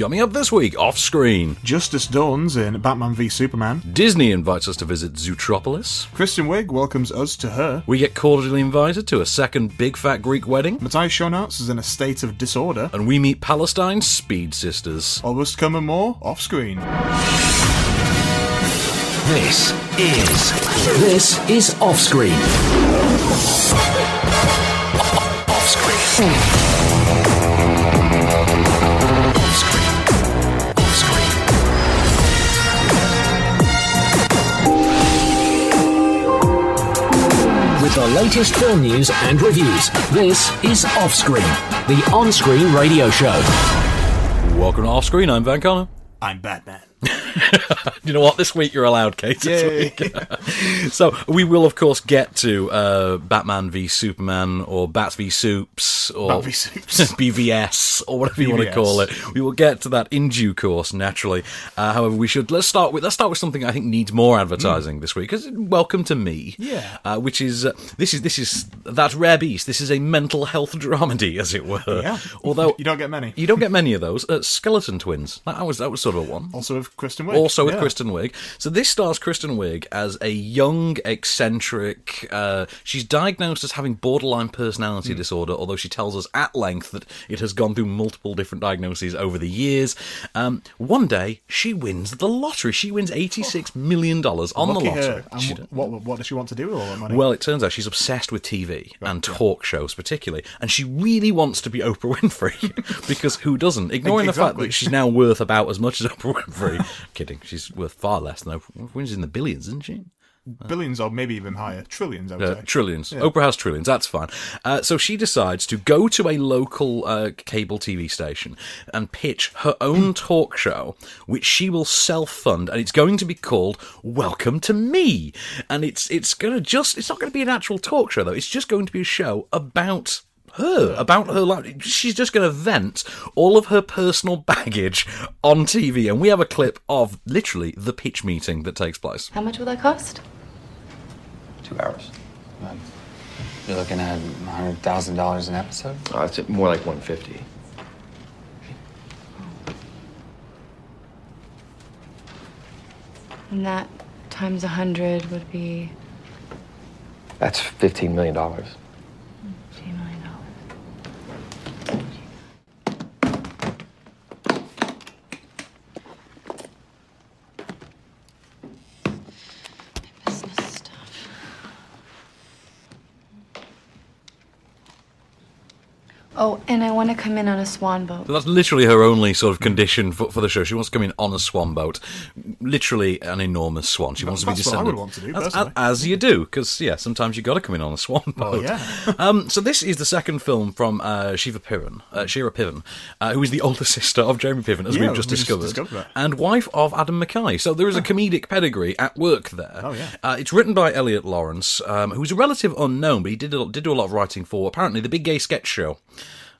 Coming up this week, off screen, Justice dawns in Batman v Superman. Disney invites us to visit Zootropolis. Kristen Wiig welcomes us to her. We get cordially invited to a second big fat Greek wedding. Matthias Schoenaerts is in a state of disorder. And we meet Palestine's Speed Sisters. All was come and more off screen. This is this is off screen. Off screen. With the latest film news and reviews, this is Offscreen, the on-screen radio show. Welcome to Offscreen. I'm Van Connor. I'm Batman. you know what? This week you're allowed, Kate. This week. so we will, of course, get to uh, Batman v Superman or Bats v Soups or Bat v Soups. BVS or whatever you want to call it. We will get to that in due course, naturally. Uh, however, we should let's start with let's start with something I think needs more advertising this week. Because welcome to me, Yeah. uh, which is uh, this is this is that rare beast. This is a mental health dramedy, as it were. Yeah. Although You don't get many. you don't get many of those. Uh, Skeleton Twins. That was that was sort of a one. Also with Kristen Wiig. Also with Yeah. Kristen Wiig. So this stars Kristen Wiig as a young, eccentric. Uh, she's diagnosed as having borderline personality disorder, although she tells us at length that it has gone through multiple different diagnoses over the years. Um, one day she wins the lottery. She wins eighty-six million dollars on Lucky the lottery. her. And She what, what does she want to do with all that money? Well, it turns out she's obsessed with TV and talk shows, particularly, and she really wants to be Oprah Winfrey because who doesn't? Ignoring the fact that she's now worth about as much as Oprah Winfrey. Kidding, she's worth far less than Oprah Winfrey's in the billions, isn't she? Billions or maybe even higher. Trillions, I would Uh, say. trillions. Oprah has trillions. That's fine. Uh, so she decides to go to a local uh, cable TV station and pitch her own talk show, which she will self-fund, and it's going to be called "Welcome to Me." And it's it's going to just it's not going to be an actual talk show though. It's just going to be a show about her about her life she's just going to vent all of her personal baggage on tv and we have a clip of literally the pitch meeting that takes place How much will that cost? Two hours. Um, You're looking at hundred thousand dollars an episode. Uh, it's more like 150. And that times a hundred would be That's 15 million dollars. $15 million. Business stuff. Oh, and I want to come in on a swan boat. So that's literally her only sort of condition for, for the show. She wants to come in on a swan boat, literally an enormous swan. She wants to be That's what I would want to do, as, personally. as you do, because yeah, sometimes you have got to come in on a swan boat. yeah. um, so this is the second film from uh, Shiva Piven, uh, Shira Piven, uh, who is the older sister of Jeremy Piven, as Yeah, we've just we just discovered, discovered that. and wife of Adam McKay. So there is a comedic pedigree at work there. Oh, yeah. Uh, it's written by Eliot Laurence, um, who's a relative unknown, but he did did do a lot of writing for apparently the Big Gay Sketch Show.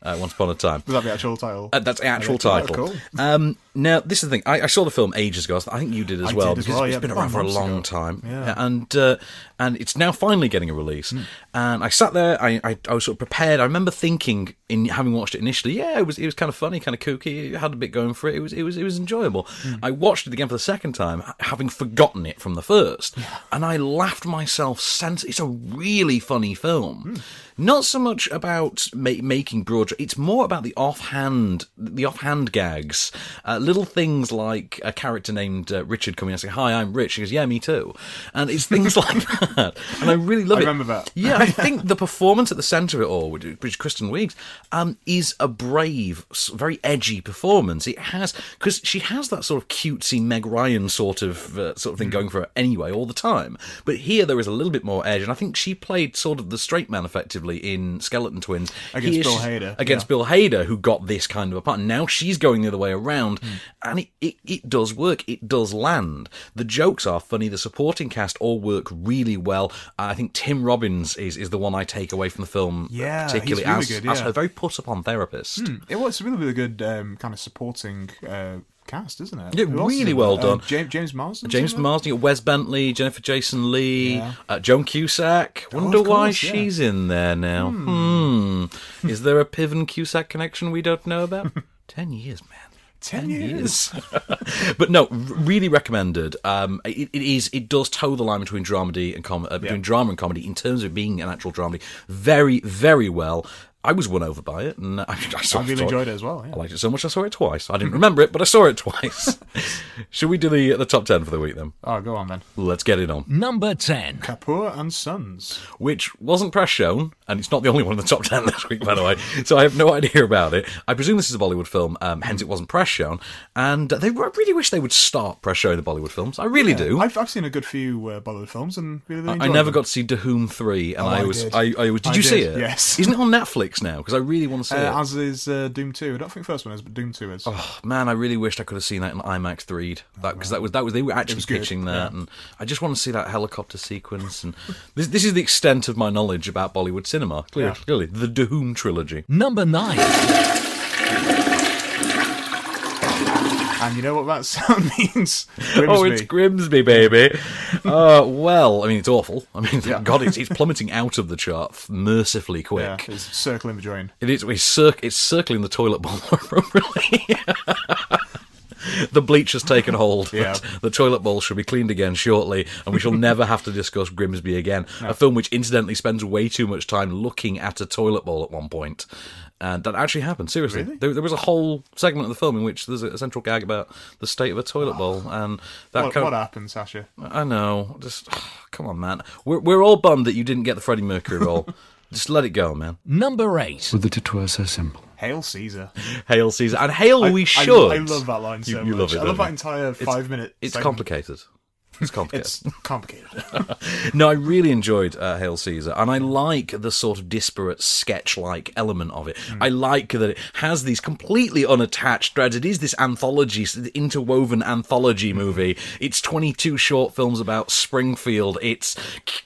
Uh, once upon a time. Was that the actual title? Uh, that's the actual oh, title. cool. Um, now, this is the thing. I, I saw the film ages ago. I think you did as I well did as because well, it's yeah, been around for a long ago. time. Yeah. and uh, and it's now finally getting a release. And I sat there. I, I I was sort of prepared. I remember thinking in having watched it initially. Yeah, it was it was kind of funny, kind of kooky. It had a bit going for it. It was it was it was enjoyable. I watched it again for the second time, having forgotten it from the first, and I laughed myself. Sense it's a really funny film. Not so much about ma- making broad. It's more about the offhand, the offhand gags, uh, little things like a character named uh, Richard coming and saying, "Hi, I'm Rich." He goes, "Yeah, me too," and it's things like that. And I really love I it. remember that. Yeah, I think the performance at the centre of it all, which which is Kristen Wiig's, um, is a brave, very edgy performance. It has because she has that sort of cutesy Meg Ryan sort of uh, sort of thing going for her anyway all the time. But here there is a little bit more edge, and I think she played sort of the straight man effectively in Skeleton Twins Against Here Bill Hader, Against yeah. Bill Hader, who got this kind of a part. Now she's going the other way around, Hmm. and it, it, it does work. It does land. The jokes are funny. The supporting cast all work really well. I think Tim Robbins is, is the one I take away from the film, Yeah, he's particularly really as, good, as yeah. her very put upon therapist. It was a really, really good um, kind of supporting uh, cast, isn't it? Yeah, Who really well? Uh, done. James, James Marsden. James? Marsden, Wes Bentley, Jennifer Jason Leigh, Yeah. uh, Joan Cusack. Wonder of why course, yeah. she's in there now. Hmm. Is there a Piven Cusack connection we don't know about? Ten years, man. Ten years. but no, really recommended. Um, it, it is. It does toe the line between dramedy and com- uh, between Yeah. drama and comedy in terms of being an actual dramedy. Very, very well. I was won over by it, and I, I, saw, I really saw enjoyed it as well. Yeah. I liked it so much I saw it twice. I didn't remember it, but I saw it twice. Should we do the the top ten for the week then? Oh, go on then. Let's get it on. Number 10. Kapoor and Sons. Which wasn't press shown, and it's not the only one in the top ten this week, by the way. So I have no idea about it. I presume this is a Bollywood film, um, hence it wasn't press shown. And they I really wish they would start press showing the Bollywood films. I really do. I've, I've seen a good few uh, Bollywood films and really, really I enjoyed never them. got to see Dhoom three, and Oh, I I was, did. I, I was. Did I you see it? yes. Isn't it on Netflix now? Because I really want to see it. Uh, as is uh, Dhoom 2. I don't think the first one is, but Dhoom 2 is. Oh, man, I really wished I could have seen that in IMAX 3 that because that was that was they were actually was good, pitching that, yeah. and I just want to see that helicopter sequence. And this this is the extent of my knowledge about Bollywood cinema. Clearly, Yeah. clearly the Dhoom trilogy. Number 9. And you know what that sound means? Oh, it's Grimsby, baby. uh, well, I mean, it's awful. I mean, Yeah. God, it's, it's plummeting out of the chart mercifully quick. Yeah, it's circling the drain. It is. It's, cir- it's circling the toilet bowl appropriately. the bleach has taken hold. Yeah. The toilet bowl shall be cleaned again shortly, and we shall never have to discuss Grimsby again. A film which, incidentally, spends way too much time looking at a toilet bowl at one point. And that actually happened. Seriously, Really? there, there was a whole segment of the film in which there's a central gag about the state of a toilet bowl, and that What, kind what of, happened, Sasha? I know. Just come on, man. We're we're all bummed that you didn't get the Freddie Mercury role. just let it go, man. Number 8. But the tattoo so simple. Hail Caesar. Hail Caesar and hail I- we should. I, love that line so You- you much. love it, I love that you? entire five minute. It's segment. complicated. It's complicated. It's complicated. no, I really enjoyed uh, Hail Caesar, and I like the sort of disparate sketch-like element of it. I like that it has these completely unattached threads. It is this anthology, interwoven anthology movie. It's 22 short films about Springfield. It's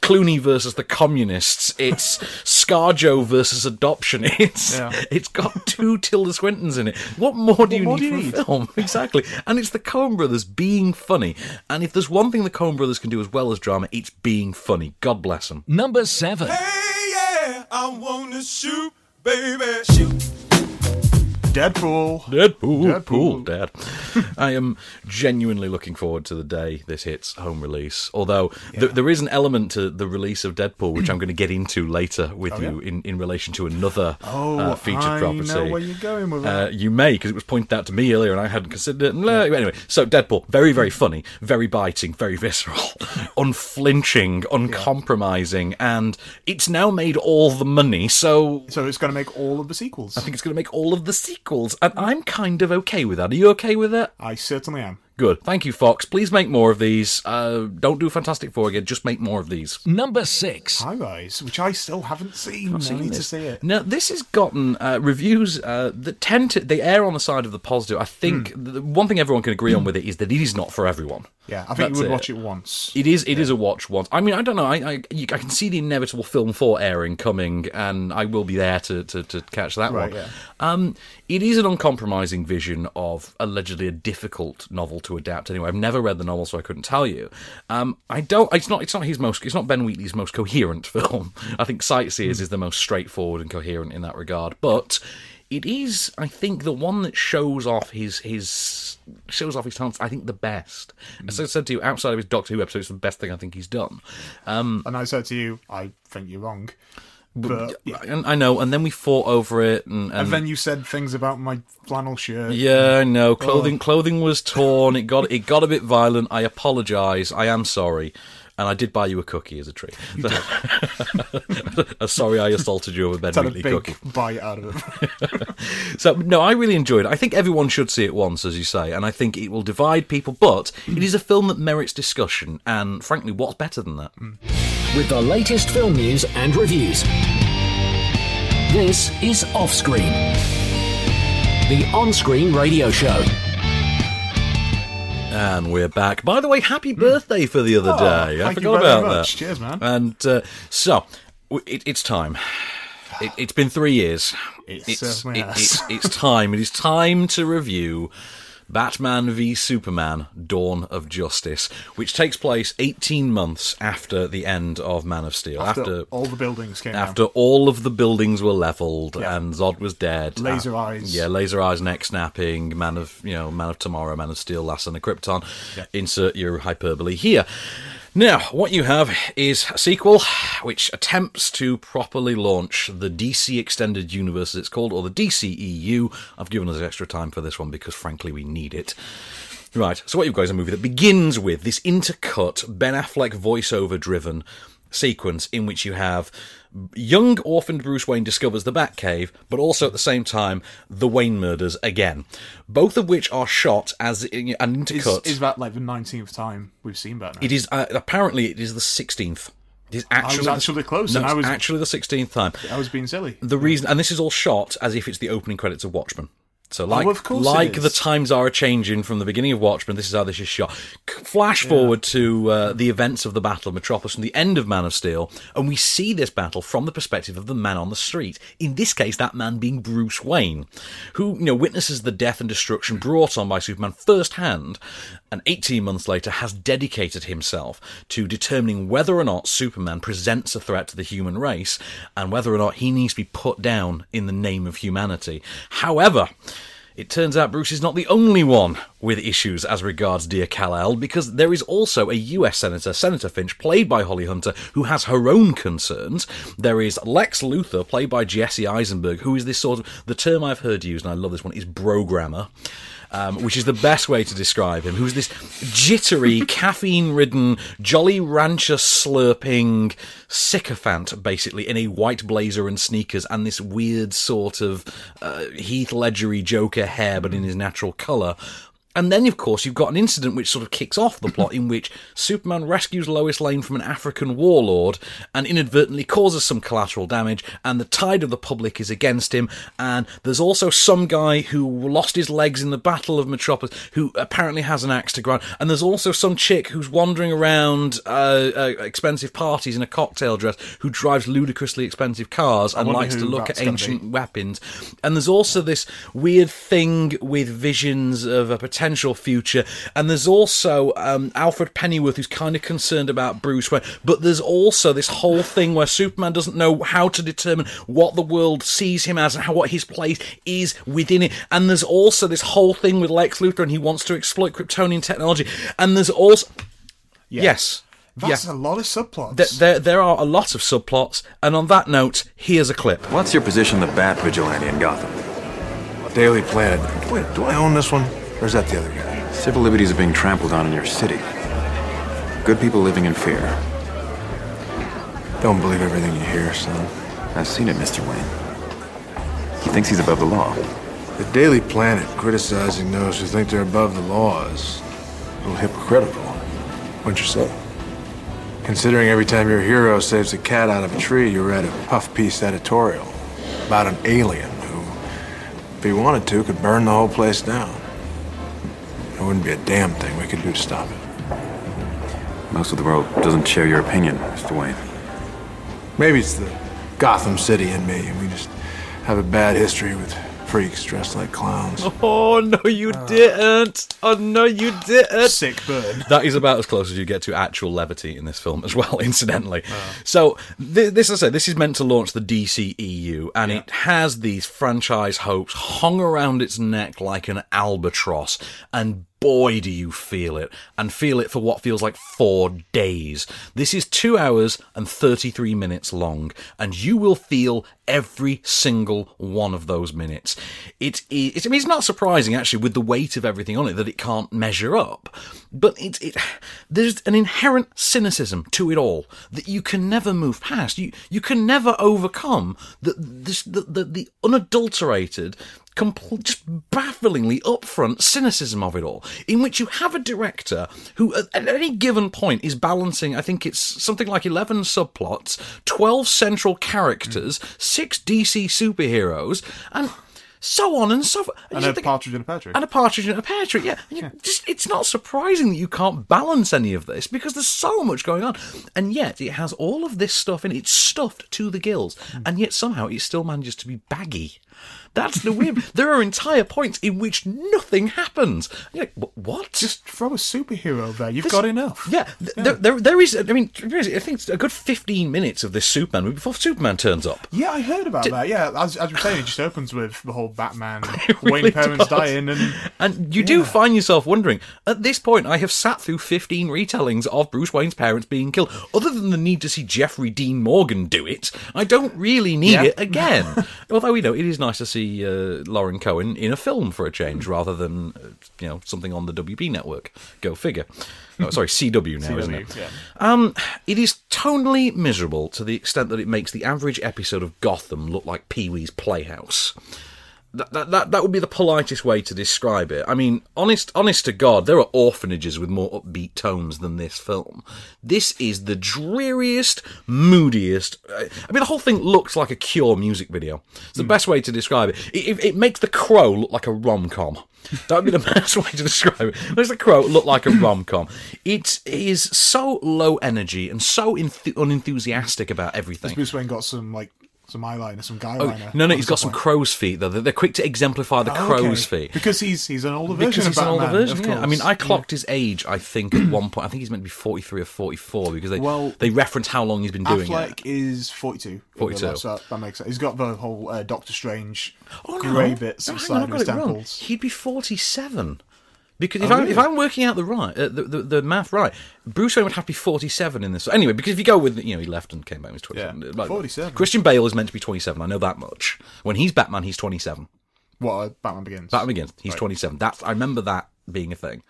Clooney versus the communists. It's ScarJo versus adoption. It's Yeah. it's got two Tilda Swintons in it. What more do you more need do you for a need? film? Exactly. And it's the Coen brothers being funny. And if there's one thing the Coen brothers can do as well as drama, it's being funny. God bless them. Number 7. Hey, yeah, I wanna shoot, baby. Shoot. Deadpool. Deadpool, Deadpool. cool, Dad. I am genuinely looking forward to the day this hits home release. Although th- there is an element to the release of Deadpool which I'm going to get into later with Oh, you yeah? in, in relation to another Oh, uh, featured I property. know where you're going with Uh, you may, because it was pointed out to me earlier and I hadn't considered it. Anyway, so Deadpool, very, very funny, very biting, very visceral, unflinching, uncompromising, and it's now made all the money, so so it's going to make all of the sequels. I think it's going to make all of the sequels, and I'm kind of okay with that. Are you okay with that? I certainly am. Good. Thank you, Fox. Please make more of these. Uh, don't do Fantastic Four again. Just make more of these. Number 6. High Rise, which I still haven't seen. I need to see it. Now, this has gotten uh, reviews uh, that tend to they err on the side of the positive. I think Hmm. the one thing everyone can agree on with it is that it is not for everyone. Yeah, I think That's you would it. watch it once. It is. It is a watch once. I mean, I don't know. I I, you, I can see the inevitable film four airing coming, and I will be there to to, to catch that Right, one. yeah. Um, it is an uncompromising vision of allegedly a difficult novel to adapt. Anyway, I've never read the novel, so I couldn't tell you. Um, I don't. It's not. It's not his most. It's not Ben Wheatley's most coherent film. I think Sightseers is the most straightforward and coherent in that regard, but. It is, I think, the one that shows off his his shows off his talents. I think the best. As I said to you, outside of his Doctor Who episode, it's the best thing I think he's done. Um, And I said to you, I think you're wrong. But, yeah. and I know, and then we fought over it, and, and, And then you said things about my flannel shirt. yeah, I know. Oh. Clothing clothing was torn. It got it got a bit violent. I apologise. I am sorry. And I did buy you a cookie as a treat. Sorry, I assaulted you with a Ben Wheatley big cookie. bite out of it. So no, I really enjoyed it. I think everyone should see it once, as you say, and I think it will divide people. But it is a film that merits discussion, and frankly, what's better than that? Hmm. With the latest film news and reviews. This is Offscreen, the on screen radio show. And we're back. By the way, happy birthday for the other Oh, day. I thank you forgot very about much. that. Cheers, man. And uh, so w- it, it's time. It, it's been three years. It it's, certainly it- has. it's it's time. It is time to review Batman v Superman Dawn of Justice, which takes place 18 months after the end of Man of Steel. After, After, all the buildings came after down. all of the buildings were leveled Yeah. and Zod was dead. Laser Uh, eyes. Yeah, laser eyes, neck snapping, Man of, you know, Man of Tomorrow, Man of Steel, Last on the Krypton. Yeah. Insert your hyperbole here. Now, what you have is a sequel which attempts to properly launch the DC Extended Universe, as it's called, or the DCEU. I've given us extra time for this one because, frankly, we need it. Right, so what you've got is a movie that begins with this intercut, Ben Affleck voiceover driven sequence in which you have young orphaned Bruce Wayne discovers the Batcave, but also at the same time the Wayne murders again. Both of which are shot as an Is, intercut. is that like the 19th time we've seen Batman? It is uh, apparently it is the sixteenth. It is actually actually close, No, and I was- actually the sixteenth time. I was being silly. The reason, and this is all shot as if it's the opening credits of Watchmen. So, like, Oh, like the times are changing from the beginning of Watchmen, this is how this is shot. Flash forward to uh, the events of the Battle of Metropolis from the end of Man of Steel, and we see this battle from the perspective of the man on the street. In this case, that man being Bruce Wayne, who you know witnesses the death and destruction brought on by Superman firsthand, and 18 months later has dedicated himself to determining whether or not Superman presents a threat to the human race, and whether or not he needs to be put down in the name of humanity. However, it turns out Bruce is not the only one with issues as regards Dear Kal-El, because there is also a US Senator, Senator Finch, played by Holly Hunter, who has her own concerns. There is Lex Luthor, played by Jesse Eisenberg, who is this sort of, the term I've heard used, and I love this one, is brogrammer. Um, which is the best way to describe him. Who's this jittery, caffeine-ridden, Jolly Rancher slurping sycophant, basically in a white blazer and sneakers, and this weird sort of uh, Heath Ledgery Joker hair, but in his natural colour. And then, of course, you've got an incident which sort of kicks off the plot in which Superman rescues Lois Lane from an African warlord and inadvertently causes some collateral damage, and the tide of the public is against him. And there's also some guy who lost his legs in the Battle of Metropolis who apparently has an axe to grind. And there's also some chick who's wandering around uh, uh, expensive parties in a cocktail dress who drives ludicrously expensive cars and likes to look at ancient weapons. And there's also this weird thing with visions of a potential future. And there's also um, Alfred Pennyworth who's kind of concerned about Bruce Wayne. But there's also this whole thing where Superman doesn't know how to determine what the world sees him as and how what his place is within it. And there's also this whole thing with Lex Luthor and he wants to exploit Kryptonian technology. And there's also yes. That's yeah. a lot of subplots. Th- There, there are a lot of subplots, and on that note, here's a clip. What's your position, the Bat Vigilante in Gotham? Daily Planet. Wait, do I own this one? Or is that the other guy? Civil liberties are being trampled on in your city. Good people living in fear. Don't believe everything you hear, son. I've seen it, Mr. Wayne. He thinks he's above the law. The Daily Planet criticizing those who think they're above the law is a little hypocritical. Wouldn't you say? Considering every time your hero saves a cat out of a tree, you read a puff piece editorial about an alien who, if he wanted to, could burn the whole place down. There wouldn't be a damn thing we could do to stop it. Most of the world doesn't share your opinion, Mr. Wayne. Maybe it's the Gotham City in me, and we just have a bad history with freaks dressed like clowns. Oh no, you ah. didn't! Oh no, you didn't! Sick burn. That is about as close as you get to actual levity in this film as well, incidentally. Ah. So, th- this, as I say, this is meant to launch the DCEU, and it has these franchise hopes hung around its neck like an albatross, and boy, do you feel it, and feel it for what feels like four days. This is two hours and 33 minutes long, and you will feel every single one of those minutes. It is, I mean, it's not surprising actually with the weight of everything on it that it can't measure up, but it, it, there's an inherent cynicism to it all that you can never move past. You, you can never overcome the, this, the, the, the unadulterated, compl- just bafflingly upfront cynicism of it all, in which you have a director who, at, any given point, is balancing, I think it's something like 11 subplots, 12 central characters, six DC superheroes, and so on and so forth. And a partridge in a pear tree. and a partridge in a pear tree. Yeah, you just it's not surprising that you can't balance any of this because there's so much going on, and yet it has all of this stuff in it. It's stuffed to the gills, hmm. and yet somehow it still manages to be baggy. That's the weird. there are entire points in which nothing happens. You're like, what? Just throw a superhero there. You've This- got enough. Yeah, th- There, there, there is. I mean, I think it's a good fifteen minutes of this Superman before Superman turns up. Yeah, I heard about that. Yeah, as, as you were saying, it just opens with the whole Batman, really Wayne parents does. dying, and And you do find yourself wondering, at this point, I have sat through 15 retellings of Bruce Wayne's parents being killed. Other than the need to see Jeffrey Dean Morgan do it, I don't really need Yeah. it again. Although, you know, it is nice to see uh, Lauren Cohan in a film for a change rather than, uh, you know, something on the WB network. Go figure. Oh, sorry, CW now, isn't it? Yeah. Um, it is tonally miserable to the extent that it makes the average episode of Gotham look like Pee Wee's Playhouse. That, that, that, that would be the politest way to describe it. I mean, honest, honest to God, there are orphanages with more upbeat tones than this film. This is the dreariest, moodiest. uh, I mean, the whole thing looks like a Cure music video. It's the best way to describe it. It, it. it makes The Crow look like a rom com. That would be the best way to describe it. Makes The Crow look like a rom com. It is so low energy and so enth- unenthusiastic about everything. Bruce Wayne got some like some eyeliner, some guy Oh, liner. no, no, he's got some point. crow's feet though. They're, they're quick to exemplify the Oh, crow's okay. feet. because he's he's an older version Because he's of an older version, yeah. I mean. I clocked his age. I think at one point, I think he's meant to be forty-three or forty-four because they Well, they reference how long he's been doing it. Affleck it. is 42. 42. So that makes sense. He's got the whole uh, Doctor Strange Oh no, grey bits no, on the hang on, side I've of his it wrong. He'd be forty-seven. Because if Oh, I'm if? I'm working out the right uh, the, the the math right, Bruce Wayne would have to be forty-seven in this. Anyway, because if you go with you know he left and came back, he was twenty-seven. Yeah, Like, 47. Christian Bale is meant to be twenty-seven. I know that much. When he's Batman, he's twenty-seven. What uh, Batman Begins? Batman Begins. He's Right. 27. That's I remember that being a thing.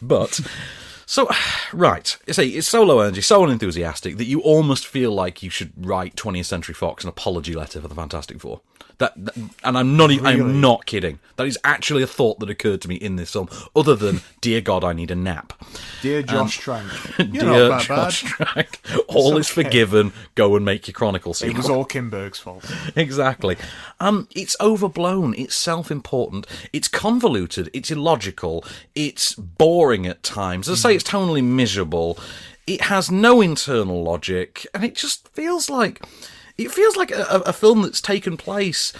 But so right, you see, it's so low energy, so unenthusiastic that you almost feel like you should write 20th Century Fox an apology letter for the Fantastic Four. That, that- and I'm not Really? I'm not kidding. That is actually a thought that occurred to me in this film. Other than, dear God, I need a nap. Dear Josh Trank. You're dear Josh bad. Trank, all is forgiven. Go and make your Chronicle It was all Kinberg's fault. exactly. Um, it's overblown. It's self-important. It's convoluted. It's illogical. It's boring at times. As I say, it's tonally miserable. It has no internal logic, and it just feels like it feels like a, a film that's taken place.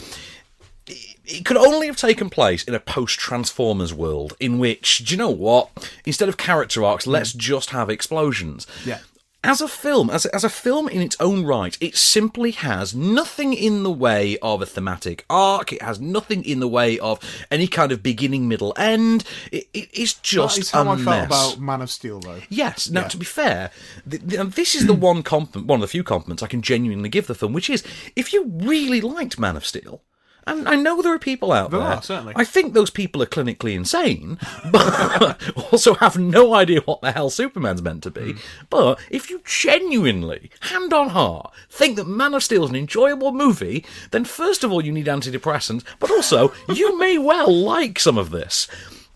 It it could only have taken place in a post Transformers world in which, do you know what? Instead of character arcs, let's mm. just have explosions Yeah. As a film, as a, as a film in its own right, it simply has nothing in the way of a thematic arc. It has nothing in the way of any kind of beginning, middle, end. It, it, it's just That is how I felt about Man of Steel, though. Yes. Now, Yeah. to be fair, th- th- and this is the one compliment, one of the few compliments I can genuinely give the film, which is if you really liked Man of Steel. And I know there are people out There there. are, certainly. I think those people are clinically insane, but also have no idea what the hell Superman's meant to be. Hmm. But if you genuinely, hand on heart, think that Man of Steel is an enjoyable movie, then first of all you need antidepressants, but also you may well like some of this.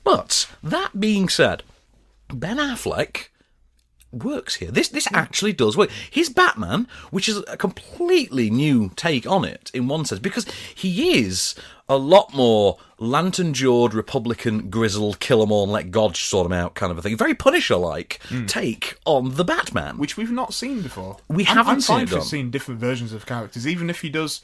But that being said, Ben Affleck works here. This this hmm. actually does work. His Batman, which is a completely new take on it in one sense, because he is a lot more lantern jawed Republican grizzled kill 'em all and let God sort 'em out kind of a thing. Very Punisher like hmm. take on the Batman. Which we've not seen before. We I'm- haven't I'm seen fine it done. seeing different versions of characters, even if he does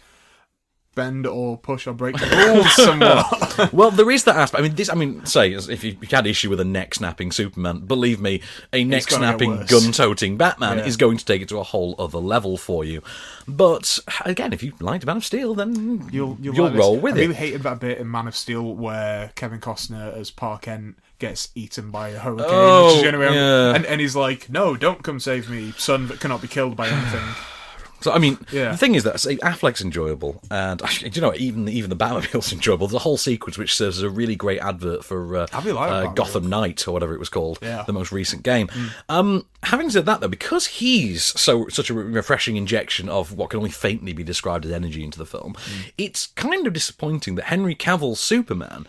bend or push or break the rules somewhat. well, there is that aspect. I mean, this. I mean, say if you had issue with a neck snapping Superman, believe me, a neck snapping, gun toting Batman Yeah. is going to take it to a whole other level for you. But again, if you liked Man of Steel, then You'll you'll, you'll roll with I it. really hated that bit in Man of Steel where Kevin Costner as Park Kent gets eaten by a hurricane, Oh, which is oh, yeah. and, and he's like, "No, don't come save me, son that cannot be killed by anything." So I mean, Yeah. the thing is that Affleck's enjoyable, and do you know even even the Batmobile's enjoyable. There's a whole sequence which serves as a really great advert for uh, like uh, Gotham Knight or whatever it was called, Yeah. the most recent game. Mm. Um, having said that, though, because he's so such a refreshing injection of what can only faintly be described as energy into the film, Mm. it's kind of disappointing that Henry Cavill's Superman.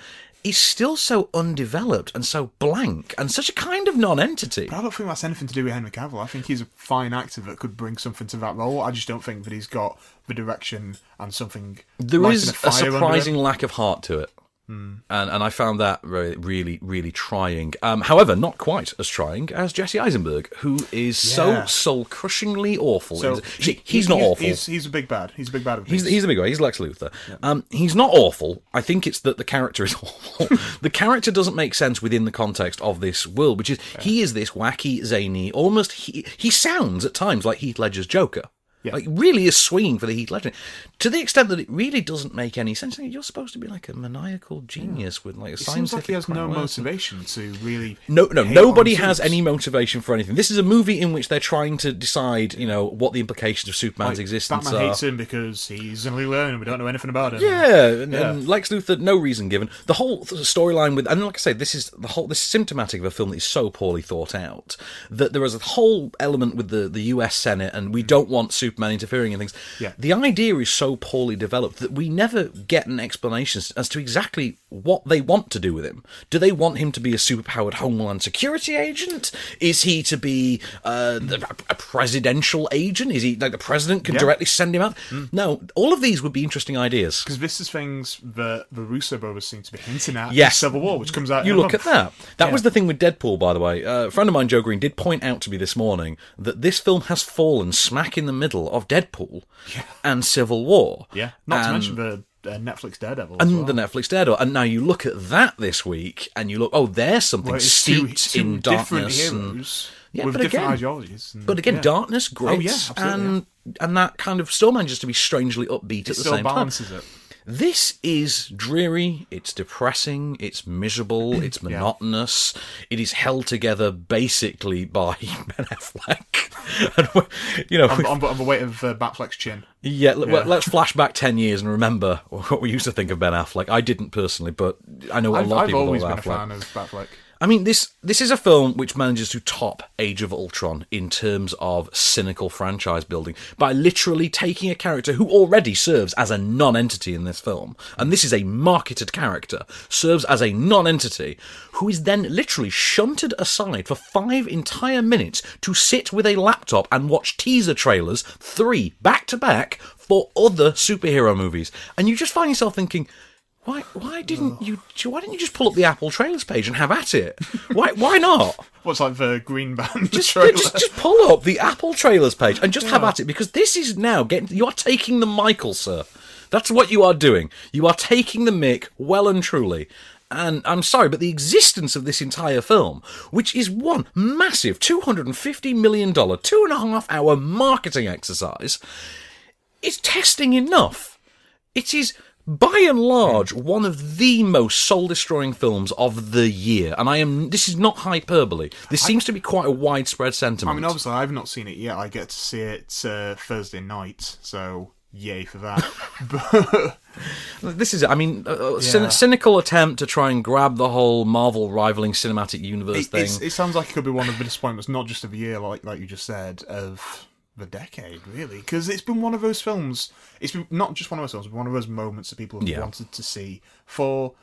Is still so undeveloped and so blank and such a kind of non-entity. But I don't think that's anything to do with Henry Cavill. I think he's a fine actor that could bring something to that role. I just don't think that he's got the direction and something. There is a a fire under him. surprising lack of heart to it. Hmm. And, and I found that really, really, really trying. Um, however, not quite as trying as Jesse Eisenberg, who is Yeah. so soul crushingly awful. So he's, he's not awful. He's, he's a big bad. He's a big bad. Of He's, he's a big guy. He's Lex Luthor. Um, he's not awful. I think it's that the character is awful. the character doesn't make sense within the context of this world, which is he is this wacky, zany, almost he he sounds at times like Heath Ledger's Joker. Yeah. Like really is swinging for the Heath Ledger to the extent that it really doesn't make any sense. You're supposed to be like a maniacal genius with like a It scientific. seems like he has no motivation to really. no, no, nobody has any motivation for anything. This is a movie in which they're trying to decide, you know, what the implications of Superman's Like, existence Batman are. hates him because he's an alien and we don't know anything about him. Yeah, and, Yeah. and Lex Luthor, no reason given. The whole storyline with, and like I say, this is the whole. This is symptomatic of a film that is so poorly thought out that there is a whole element with the the U.S. Senate, and we don't want Superman interfering in things. Yeah. The idea is so poorly developed that we never get an explanation as- to exactly what they want to do with him. Do they want him to be a superpowered Homeland Security agent? Is he to be uh, the, a presidential agent? Is he like the president can Yeah. directly send him out? No, all of these would be interesting ideas. Because this is things that the Russo brothers seem to be hinting at. in Yes. Civil War, which comes out. You look at that. That Yeah. was the thing with Deadpool, by the way. Uh, a friend of mine, Joe Green, did point out to me this morning that this film has fallen smack in the middle of Deadpool and Civil War. Yeah. Not to And- mention the uh, Netflix Daredevil. and well. the Netflix Daredevil. And now you look at that this week, and you look, oh, there's something Well, it's two, steeped two in darkness. and- Yeah, with but different again- ideologies. and- but again, yeah. darkness, grit, Oh, yeah, absolutely, and and that kind of still manages to be strangely upbeat It at the still same balances time. it. This is dreary, it's depressing, it's miserable, it's monotonous. It is held together basically by Ben Affleck. and, you know, on the weight of uh, Batfleck's chin. yeah, Yeah. let's flash back 10 years and remember what we used to think of Ben Affleck. I didn't personally, but I know I've, a lot of I've people always been of a fan of Batfleck. I mean, this this is a film which manages to top Age of Ultron in terms of cynical franchise building by literally taking a character who already serves as a non-entity in this film, and this is a marketed character, serves as a non-entity, who is then literally shunted aside for five entire minutes to sit with a laptop and watch teaser trailers, three back to back, for other superhero movies, and you just find yourself thinking. Why? Why didn't you? Why didn't you just pull up the Apple Trailers page and have at it? Why? Why not? What's like the Green Band Just, trailer? just, just pull up the Apple Trailers page and just have at it because this is now getting. You are taking the Michael, sir. That's what you are doing. You are taking the mick well and truly. And I'm sorry, but the existence of this entire film, which is one massive $250 million, two and a half hour marketing exercise, is testing enough. It is, by and large, one of the most soul destroying films of the year. And I am, this is not hyperbole. This seems to be quite a widespread sentiment. I mean, obviously, I've not seen it yet. I get to see it uh, Thursday night, so yay for that. but This is, I mean, a, a Yeah. cyn- cynical attempt to try and grab the whole Marvel rivaling cinematic universe it, thing. it sounds like it could be one of the disappointments, not just of the year, like like you just said, of the decade, really, because it's been one of those films. It's been not just one of those films, but one of those moments that people have Yeah. wanted to see for.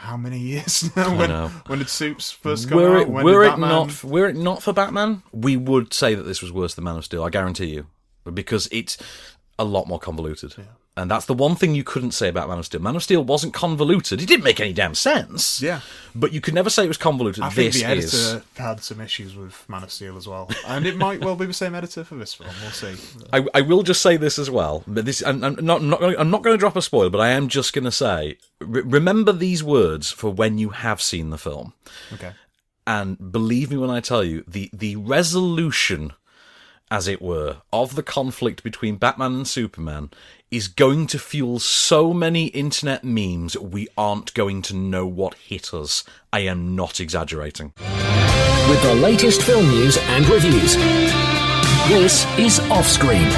How many years now? When, when did Soups first come were out? it, When were it Batman- not were it not for Batman, we would say that this was worse than Man of Steel. I guarantee you, because it's a lot more convoluted. And that's the one thing you couldn't say about Man of Steel. Man of Steel wasn't convoluted. It didn't make any damn sense. Yeah. But you could never say it was convoluted. I think this the editor is. had some issues with Man of Steel as well, and it might well be the same editor for this film. We'll see. I, I will just say this as well. But this, I'm, I'm not, not gonna, I'm not going to drop a spoiler, but I am just going to say, re- remember these words for when you have seen the film. Okay. And believe me when I tell you, the, the resolution, as it were, of the conflict between Batman and Superman is going to fuel so many internet memes we aren't going to know what hit us. I am not exaggerating. With the latest film news and reviews. This is Offscreen.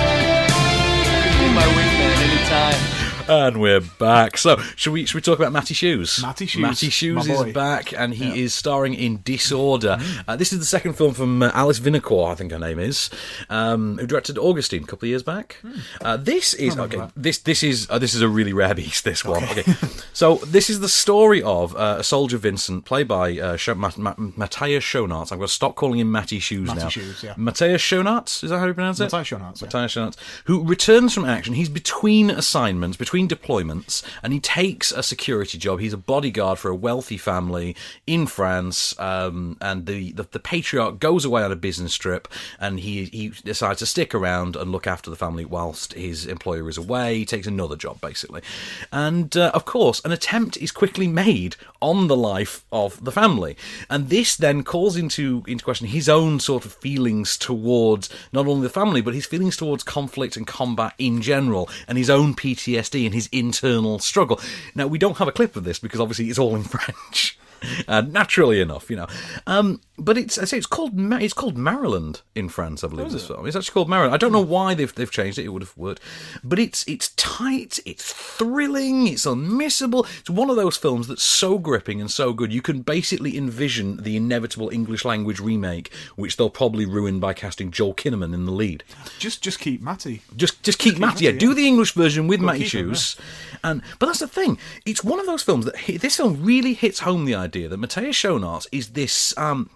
My wingman anytime. And we're back. So, should we should we talk about Matty Shoes? Matty Shoes, Matty Shoes is back, and he is starring in Disorder. Uh, this is the second film from uh, Alice Winocour, I think her name is, um, who directed Augustine a couple of years back. Uh, this is okay. This this is uh, this is a really rare beast. This one. Okay. so this is the story of uh, a soldier Vincent, played by uh, Sho- Ma- Ma- Matthias Schoenaerts. I'm going to stop calling him Matty Shoes Matty now. Shoes, yeah. Matthias Schoenaerts. Is that how you pronounce it? Matthias Schoenaerts, yeah. Matthias Schoenaerts, who returns from action. He's between assignments, between between deployments, and he takes a security job. He's a bodyguard for a wealthy family in France, um, and the, the the patriarch goes away on a business trip, and he he decides to stick around and look after the family whilst his employer is away. He takes another job basically, and uh, of course, an attempt is quickly made on the life of the family, and this then calls into into question his own sort of feelings towards not only the family but his feelings towards conflict and combat in general, and his own PTSD and his internal struggle. Now we don't have a clip of this because obviously it's all in French. Uh, naturally enough, you know, um, but it's I say it's called Ma- it's called Maryland in France, I believe. this film it's actually called Maryland. I don't know why they've they've changed it. It would have worked, but it's it's tight, it's thrilling, it's unmissable. It's one of those films that's so gripping and so good. You can basically envision the inevitable English language remake, which they'll probably ruin by casting Joel Kinnaman in the lead. Just just keep Matty. Just just keep Matty. Yeah, Matty, do the English version with Matty keep him, Shoes. And but that's the thing. It's one of those films that hit, this film really hits home the idea that Matthias Schoenaerts is this um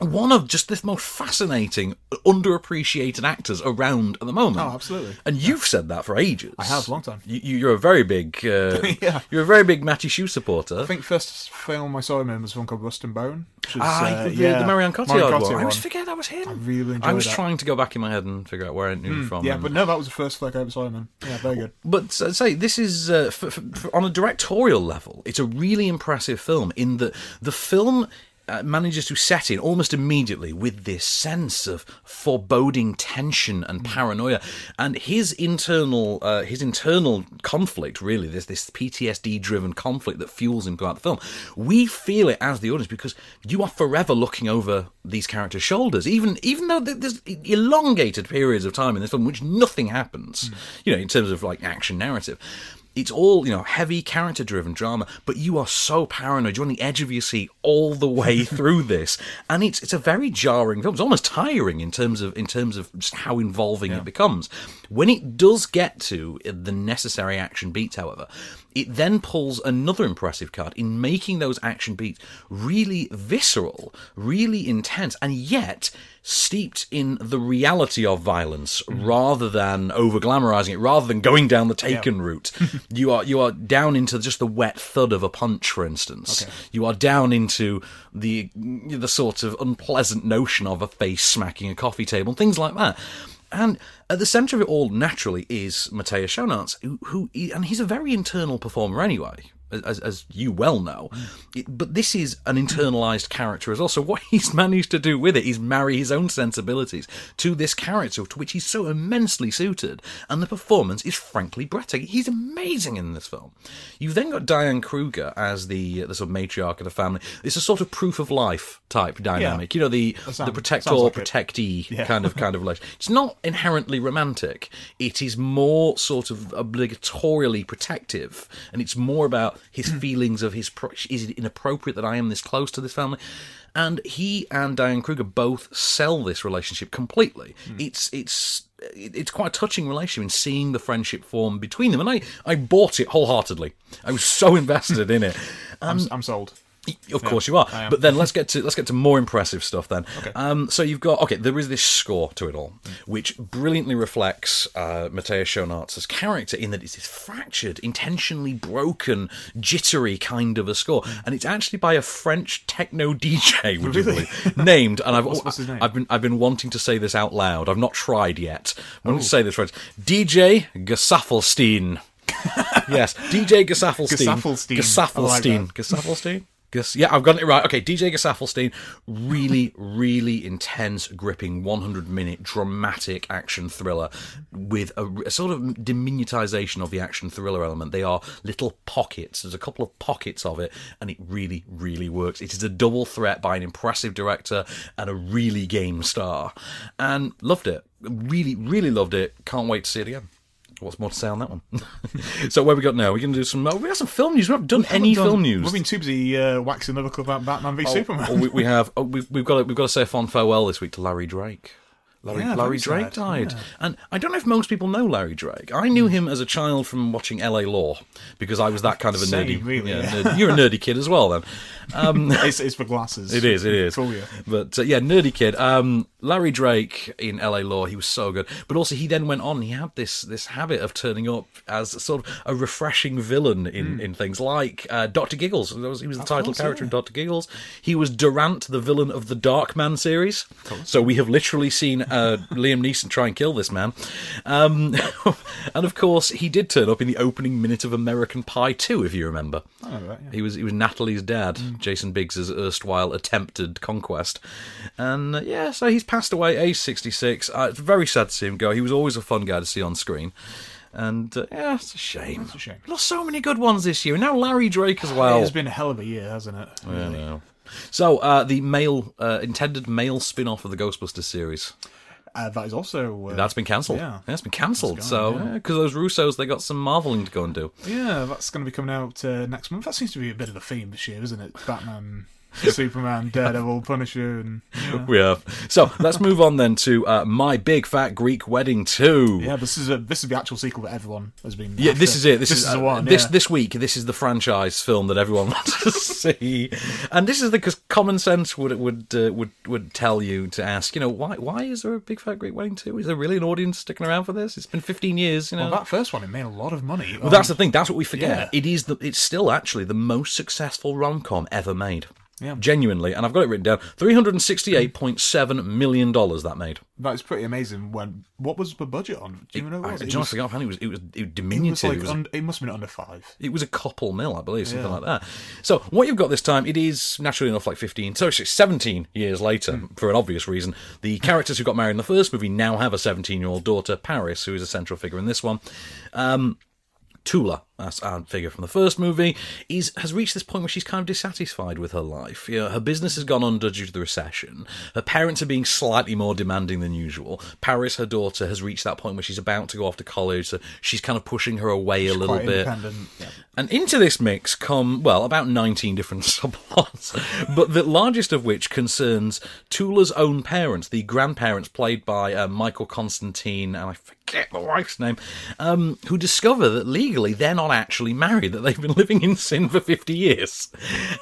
one of just the most fascinating, underappreciated actors around at the moment. Oh, absolutely. And you've said that for ages. I have, long time. You, you're a very big, uh, Yeah. you're a very big Matty Shoe supporter. I think first film I saw him in was one called Rust and Bone. Is, Ah, uh, the, yeah, the Marion Cotillard Marion one. Cotillard I always one. forget that was him. I really enjoyed I was that. trying to go back in my head and figure out where I knew him from. Yeah, but no, that was the first flick I ever saw him in. Yeah, very good. But uh, say this is uh, f- f- f- on a directorial level. It's a really impressive film in that the film. Uh, manages to set in almost immediately with this sense of foreboding tension and paranoia, and his internal uh, his internal conflict. Really, there's this PTSD driven conflict that fuels him throughout the film. We feel it as the audience because you are forever looking over these characters' shoulders, even even though there's elongated periods of time in this film in which nothing happens. You know, in terms of like action narrative. It's all, you know, heavy character driven drama, but you are so paranoid. You're on the edge of your seat all the way through this. And it's it's a very jarring film. It's almost tiring in terms of in terms of just how involving it becomes. When it does get to the necessary action beats, however, it then pulls another impressive card in making those action beats really visceral, really intense, and yet steeped in the reality of violence mm-hmm. rather than over glamorizing it, rather than going down the taken route. you are you are down into just the wet thud of a punch, for instance. You are down into the the sort of unpleasant notion of a face smacking a coffee table, things like that. And at the centre of it all, naturally, is Matthias Schoenaerts, who, who and he's a very internal performer anyway, as, as you well know. But this is an internalised character as well. So what he's managed to do with it is marry his own sensibilities to this character, to which he's so immensely suited. And the performance is frankly breathtaking. He's amazing in this film. You've then got Diane Kruger as the uh, the sort of matriarch of the family. It's a sort of proof of life type dynamic. Yeah. You know, the sound- the protector like protectee Yeah. kind of kind of relation. It's not inherently romantic. It is more sort of obligatorily protective, and it's more about his feelings of his. Pro- is it inappropriate that I am this close to this family? And he and Diane Kruger both sell this relationship completely. It's it's it's quite a touching relationship in seeing the friendship form between them, and I I bought it wholeheartedly. I was so invested in it. I'm, Um, I'm sold. Of course you are. But then let's get to let's get to more impressive stuff then. Um, so you've got okay, there is this score to it all, which brilliantly reflects uh, Schoenaerts' character in that it's this fractured, intentionally broken, jittery kind of a score, and it's actually by a French techno DJ, would you believe, named. And I've What's- what's name? Oh. I've been I've been wanting to say this out loud. I've not tried yet. I want to say this right. DJ Gesaffelstein. yes, DJ Gesaffelstein. Gesaffelstein. Like Gesaffelstein. Gus, yeah, I've got it right. Okay, DJ Gesaffelstein, really, really intense, gripping, 100 minute dramatic action thriller with a, a sort of diminutization of the action thriller element. They are little pockets. There's a couple of pockets of it, and it really, really works. It is a double threat by an impressive director and a really game star. And loved it. Really, really loved it. Can't wait to see it again. What's more to say on that one? so where we got now? We're going to do some. Oh, we got some film news. We haven't done any Haven't done- film news. We've been too busy uh, waxing lyrical about Batman v Oh, Superman. oh, we, we have. Oh, we, we've got. To, we've got to say a fond farewell this week to Larry Drake. Larry, Yeah, Larry Drake sad, died. yeah. And I don't know if most people know Larry Drake. I knew him as a child from watching LA Law because I was that kind of a Same, nerdy. really, yeah, yeah. nerd- you're a nerdy kid as well, then. Um, it's, it's for glasses. It is, it is. But uh, yeah, nerdy kid. Um, Larry Drake in L.A. Law, he was so good. But also, he then went on. He had this this habit of turning up as sort of a refreshing villain in, in things like uh, Doctor Giggles. Was- He was the title course, character in Doctor Giggles. He was Durant, the villain of the Darkman series. So we have literally seen uh, Liam Neeson try and kill this man. Um, and of course, he did turn up in the opening minute of American Pie 2, if you remember. Oh, right, yeah. He was he was Natalie's dad, Jason Biggs's erstwhile attempted conquest, and uh, yeah, so he's passed away, age sixty six. Uh, it's very sad to see him go. He was always a fun guy to see on screen, and uh, yeah, it's a shame. It's a shame. Lost so many good ones this year. and Now Larry Drake as well. It has been a hell of a year, hasn't it? Know. So uh, the male uh, intended male spin off of the Ghostbusters series Uh, that is also. Uh, that's been cancelled. Yeah. it's been cancelled. It's So gone, yeah. because those Russos, they got some marveling to go and do. Yeah, that's going to be coming out uh, next month. That seems to be a bit of a theme this year, isn't it? Batman, Superman, Daredevil, Punisher, and yeah. We have. So let's move on then to uh, my big fat Greek wedding two. Yeah, this is a this is the actual sequel that everyone has been. Yeah, this is it. This, This is, is the uh, one. This yeah. this week. This is the franchise film that everyone wants to see, and this is because common sense would would uh, would would tell you to ask. You know, why why is there a Big Fat Greek Wedding two? Is there really an audience sticking around for this? It's been fifteen years. You know. Well, that first one it made a lot of money. Well, that's the thing. That's what we forget. Yeah. It is the. It's still actually the most successful rom com ever made. Yeah. Genuinely, and I've got it written down. Three hundred and sixty-eight point seven million dollars that made. That's pretty amazing. When what was the budget on? Do you know what I, it was? It you know, I was- it was. It was, it was it diminutive. was like It was- un- it must have been under five. It was a couple mil, I believe, something Yeah. like that. So what you've got this time, it is naturally enough like 15, so it's 17 years later, Hmm. for an obvious reason. The characters who got married in the first movie now have a 17-year-old daughter, Paris, who is a central figure in this one. Um, Tula, that's our figure from the first movie, is has reached this point where she's kind of dissatisfied with her life. You know, her business has gone under due to the recession. Her parents are being slightly more demanding than usual. Paris, her daughter, has reached that point where she's about to go off to college, so she's kind of pushing her away a little bit. Yeah. And into this mix come, well, about 19 different subplots, but the largest of which concerns Tula's own parents, the grandparents played by uh, Michael Constantine, and I forget the wife's name, um, who discover that legally they're not actually married, that they've been living in sin for 50 years.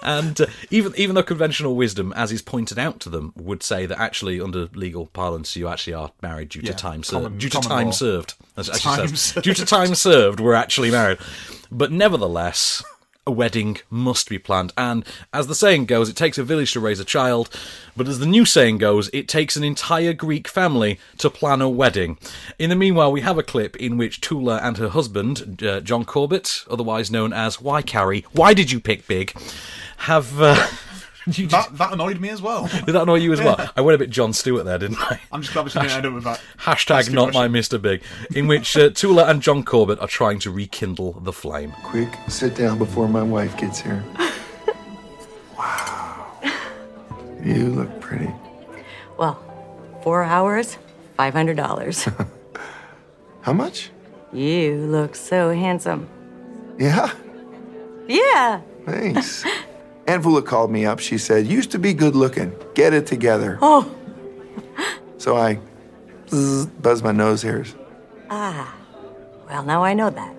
And uh, even, even though conventional wisdom, as is pointed out to them, would say that actually, under legal parlance, you actually are married due to time, ser- common- due to time law. served. As, as she Time says. served. Due to time served, we're actually married. But nevertheless, a wedding must be planned. And as the saying goes, it takes a village to raise a child. But as the new saying goes, it takes an entire Greek family to plan a wedding. In the meanwhile, we have a clip in which Tula and her husband, uh, John Corbett, otherwise known as Why Carrie, Why Did You Pick Big, have. Uh, you That that annoyed me as well. did that annoy you as well? I went a bit Jon Stewart there, didn't I? I'm just glad we didn't end up with that. Hashtag That's not my Mr. Big, in which uh, Tula and John Corbett are trying to rekindle the flame. Quick, sit down before my wife gets here. wow. You look pretty. Well, four hours, $500. How much? you look so handsome. Yeah, Yeah. thanks. Anvula called me up. She said, used to be good looking. Get it together. Oh, So I buzz my nose hairs. ah. Well, now I know that.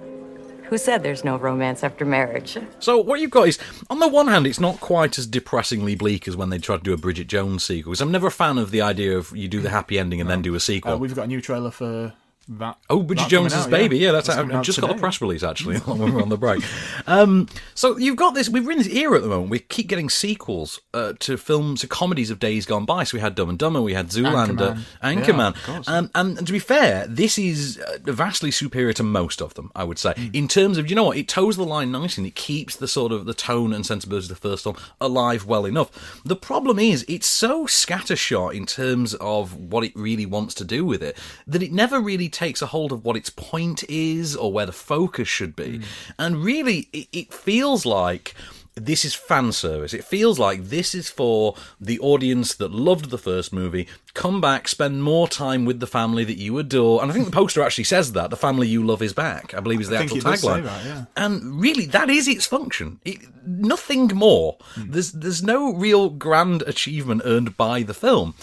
Who said there's no romance after marriage? So what you've got is, on the one hand, it's not quite as depressingly bleak as when they tried to do a Bridget Jones sequel. Because I'm never a fan of the idea of you do the happy ending and then do a sequel. Uh, we've got a new trailer for that. Oh, Bridget Jones's out, baby, yeah, that's It's out. coming I out just got the press release actually when we're on the break. Um, so you've got this. We're in this era at the moment. We keep getting sequels uh, to films, to comedies of days gone by. So we had Dumb and Dumber, we had Zoolander, Anchorman. Anchorman, Yeah, um, and, and to be fair, this is uh, vastly superior to most of them. I would say Hmm. in terms of you know what it toes the line nicely. and It keeps the sort of the tone and sensibilities of the first film alive well enough. The problem is it's so scattershot in terms of what it really wants to do with it that it never really takes a hold of what its point is or where the focus should be. And really, it, it feels like this is fan service. It feels like this is for the audience that loved the first movie. Come back, spend more time with the family that you adore. And I think the poster actually says that the family you love is back. I believe is the I actual tagline. that, yeah. And really, that is its function. It, nothing more. Hmm. There's there's no real grand achievement earned by the film.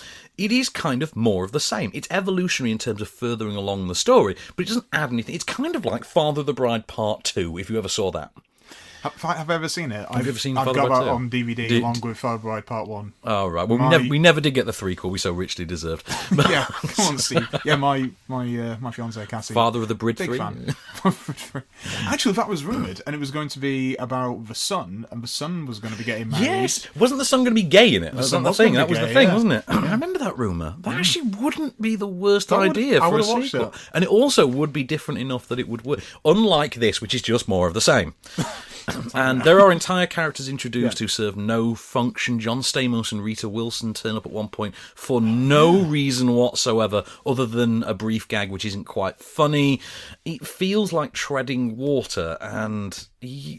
It is kind of more of the same. It's evolutionary in terms of furthering along the story, but it doesn't add anything. It's kind of like Father of the Bride Part Two, if you ever saw that. Have, have I ever seen it? I've, you ever seen I've got Bride that on DVD Did- along with Father Bride Part One. Oh right. Well, My- we never we never did get the threequel we so richly deserved. Yeah, come on, Steve. Yeah, my my uh, my fiance Cassie, Father of the Brid big three. fan. Actually, that was rumored, and it was going to be about the son, and the son was going to be getting married. Yes, wasn't the son going to be gay in it? Son the thing. That was the thing, wasn't it? I remember that rumor. That actually wouldn't be the worst would- idea I for a sequel, it. and it also would be different enough that it would work. Unlike this, which is just more of the same. and there are entire characters introduced who serve no function. John Stamos and Rita Wilson turn up at one point for no reason whatsoever, other than a brief gag which isn't quite funny. It feels like treading water, and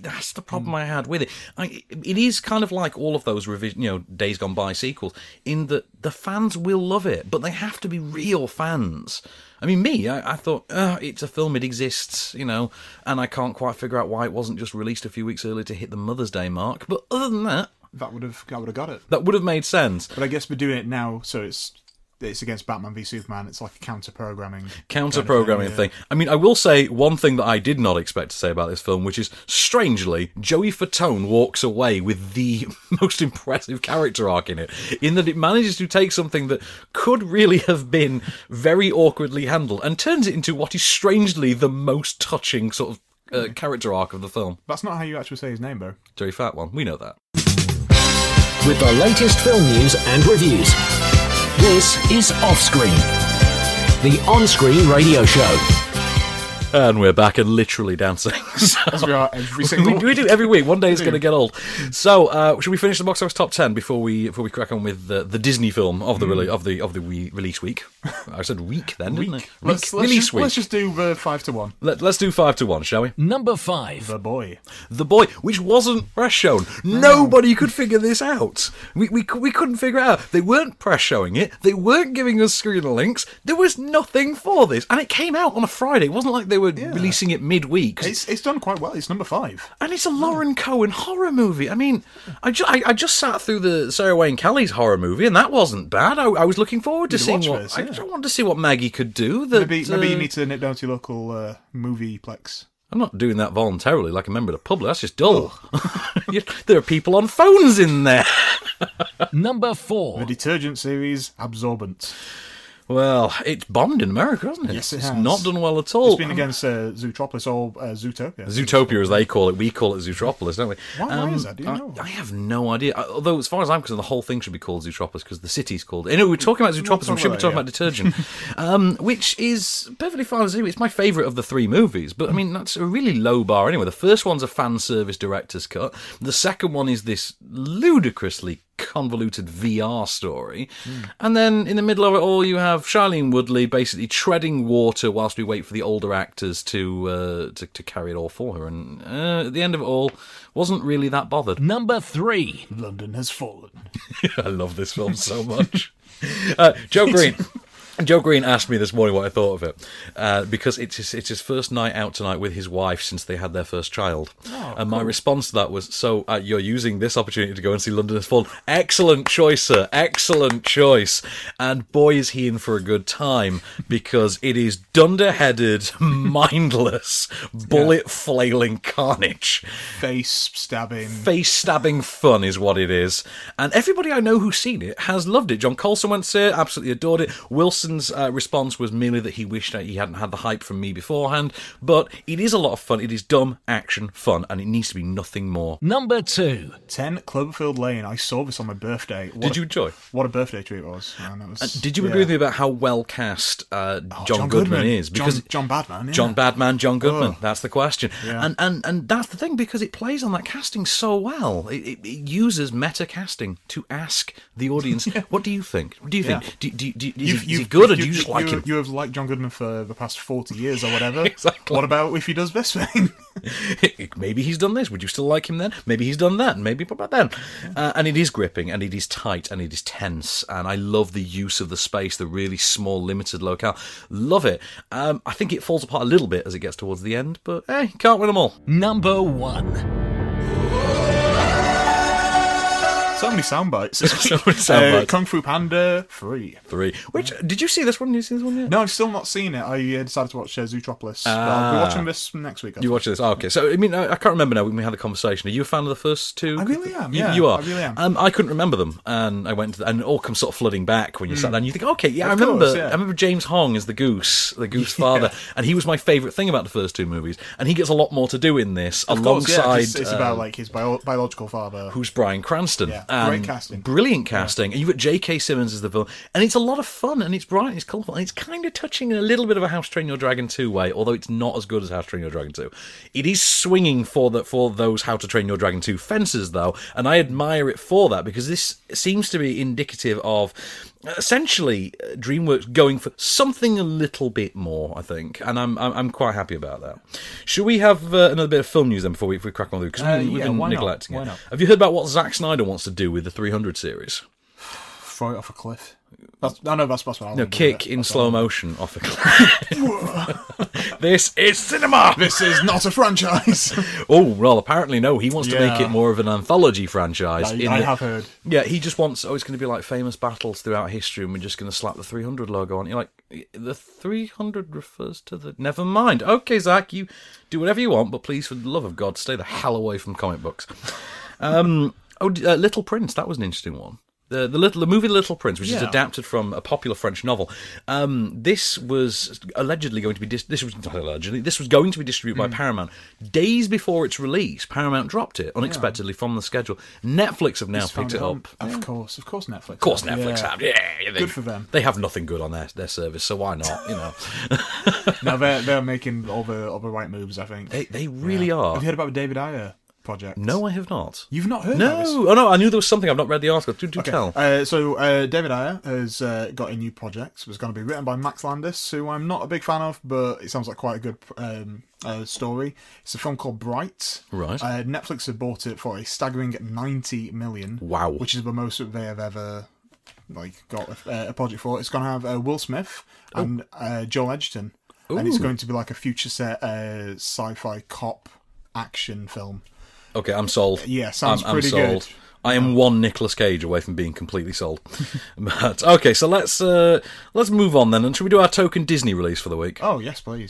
that's the problem hmm. I had with it. I, it is kind of like all of those revision, you know, Days Gone By sequels, in that the fans will love it, but they have to be real fans. I mean, me, I, I thought, oh, it's a film, it exists, you know, and I can't quite figure out why it wasn't just released a few weeks earlier to hit the Mother's Day mark. But other than that, That would have that would have got it. that would have made sense. But I guess we're doing it now, so it's it's against Batman v Superman. It's like a counter programming, counter programming thing. I mean, I will say one thing that I did not expect to say about this film, which is strangely, Joey Fatone walks away with the most impressive character arc in it, in that it manages to take something that could really have been very awkwardly handled and turns it into what is strangely the most touching sort of uh, character arc of the film. That's not how you actually say his name, though. Joey Fat one, we know that. With the latest film news and reviews. This is Offscreen, the on screen radio show. And we're back and literally dancing. As we are every single. we, we do every week. One day it's going to get old. So, uh, should we finish the box office top ten before we before we crack on with the, the Disney film of the rele- hmm. of the of the we- release week? I said week then, didn't I? Week, Let's, let's, release just, week. let's just do the five to one. Let, us do five to one, shall we? Number five. The boy. The boy, which wasn't press shown. Hmm. Nobody could figure this out. We, we we couldn't figure it out. They weren't press showing it. They weren't giving us screen links. There was nothing for this, and it came out on a Friday. It wasn't like they were releasing it midweek. It's it's done quite well. It's number five. And it's a Lauren Cohan horror movie. I mean, I, ju- I, I just sat through the Sarah Wayne Callies's horror movie, and that wasn't bad. I, I was looking forward to You'd seeing what this, I, yeah. I wanted to see what Maggie could do. That, maybe maybe you need to nip down to your local uh, movie plex. I'm not doing that voluntarily, like a member of the public. That's just dull. There are people on phones in there. Number four. The detergent series Absorbent. Well, it's bombed in America, hasn't it? Yes, it it's has. not done well at all. It's been against uh, Zootropolis or uh, Zootopia. Zootopia, as they call it. We call it Zootropolis, don't we? Um, Why- why is that? Do you I, know? I have no idea. I- Although, as far as I'm concerned, the whole thing should be called Zootropolis because the city's called. You know, we're talking about Zootropolis. We should be talking that, about detergent, um, which is perfectly fine. It's my favourite of the three movies. But I mean, that's a really low bar anyway. The first one's a fan service director's cut. The second one is this ludicrously convoluted VR story. And then in the middle of it all, you have Shailene Woodley basically treading water whilst we wait for the older actors to uh, to, to carry it all for her. And uh, at the end of it all, wasn't really that bothered. Number three. London has fallen. I love this film so much. Uh, Joe Green. Joe Green asked me this morning what I thought of it uh, because it's his, it's his first night out tonight with his wife since they had their first child. and my response to that was, "So uh, you're using this opportunity to go and see London Has Fallen? Excellent choice, sir. Excellent choice. And boy, is he in for a good time because it is dunderheaded, mindless, bullet flailing carnage." Face stabbing. face stabbing fun is what it is. And everybody I know who's seen it has loved it. John Colson went to see it, absolutely adored it. Wilson's uh, response was merely that he wished that he hadn't had the hype from me beforehand. But it is a lot of fun. It is dumb action fun, and it needs to be nothing more. Number two. 10 Cloverfield Lane. I saw this on my birthday. What Did a- you enjoy? What a birthday treat it was. man. That was- Uh, Did you yeah. agree with me about how well cast uh, John, Oh, John Goodman, Goodman. is? John- John Badman, yeah. John Badman, John Goodman. Oh. That's the question. Yeah. And and and that's the thing because it plays on that casting so well. It, it, it uses meta casting to ask the audience, "What do you think? What do you think? Yeah. Do, do, do, is, You've- is you've- good? good, and you, just like you, him. You have liked John Goodman for the past forty years or whatever. Exactly. What about if he does this thing? maybe he's done this. Would you still like him then? Maybe he's done that. Maybe what about then? Uh, and it is gripping, and it is tight, and it is tense, and I love the use of the space, the really small, limited locale. Love it. Um, I think it falls apart a little bit as it gets towards the end, but hey, can't win them all. Number one. Many sound bites. So many sound Uh, bites. Kung Fu Panda three. Three. Which did you see this one? Did you see this one yet? No, I've still not seen it. I uh, decided to watch uh, Zootropolis. but I'll be Ah. watching this next week. I You think. watch this? Oh, okay. So I mean, I, I can't remember now when we had the conversation. Are you a fan of the first two? I really am, You- yeah, you are. I really am. Um, I couldn't remember them, and I went to the, and it all comes sort of flooding back when you sat Mm. down. and You think, okay, yeah, I remember. course, yeah. I remember James Hong as the goose, the goose father, and he was my favourite thing about the first two movies. And he gets a lot more to do in this, Of course, yeah, alongside. it's, it's about like his bio- biological father. who's Bryan Cranston. Yeah, Um, great casting. Brilliant casting. And you've got J.K. Simmons as the villain. And it's a lot of fun, and it's bright, and it's colourful, and it's kind of touching in a little bit of a House Train Your Dragon 2 way, although it's not as good as How to Train Your Dragon 2. It is swinging for the, for those How to Train Your Dragon 2 fences, though, and I admire it for that, because this seems to be indicative of essentially uh, DreamWorks going for something a little bit more, I think, and I'm I'm, I'm quite happy about that. Should we have uh, another bit of film news then before we, if we crack on through? Because Uh, we, we've yeah, been why not? neglecting Why it. not? Have you heard about what Zack Snyder wants to do with the 300 series? Throw it off a cliff. That's, I know that's, that's what I No, kick in slow motion off a cliff. this is cinema. This is not a franchise. Oh well, apparently no. He wants to make it more of an anthology franchise. I- in I the- have heard. Yeah, he just wants. Oh, it's going to be like famous battles throughout history, and we're just going to slap the 300 logo on. You're like, the 300 refers to the. Never mind. Okay, Zach, you do whatever you want, but please, for the love of God, stay the hell away from comic books. Um, oh, d- uh, Little Prince. That was an interesting one. The, the little the movie Little Prince, which is adapted from a popular French novel, um, this was allegedly going to be dis- this was not allegedly this was going to be distributed Hmm. by Paramount. Days before its release, Paramount dropped it unexpectedly from the schedule. Netflix have now Just picked it up. Of course, of course, Netflix. Of course, have, Netflix yeah. have. Yeah, they, Good for them. They have nothing good on their, their service, so why not? You know, no, they're they're making all the all the right moves. I think they they really Yeah. are. Have you heard about the David Ayer project? No, I have not. You've not heard? No, about this? oh no, I knew there was something. I've not read the article. Do, do Okay. tell. Uh, so uh, David Ayer has uh, got a new project. It was going to be written by Max Landis, who I'm not a big fan of, but it sounds like quite a good um, uh, story. It's a film called Bright. Right. Uh, Netflix have bought it for a staggering 90 million. Wow. Which is the most they have ever like got a, a project for. It's going to have uh, Will Smith and uh, Joel Edgerton, and it's going to be like a future set uh, sci-fi cop action film. Okay, I'm sold. Yeah, sounds I'm, I'm pretty sold. good. I am one Nicolas Cage away from being completely sold. but okay, so let's uh, let's move on then, and should we do our token Disney release for the week? Oh yes, please.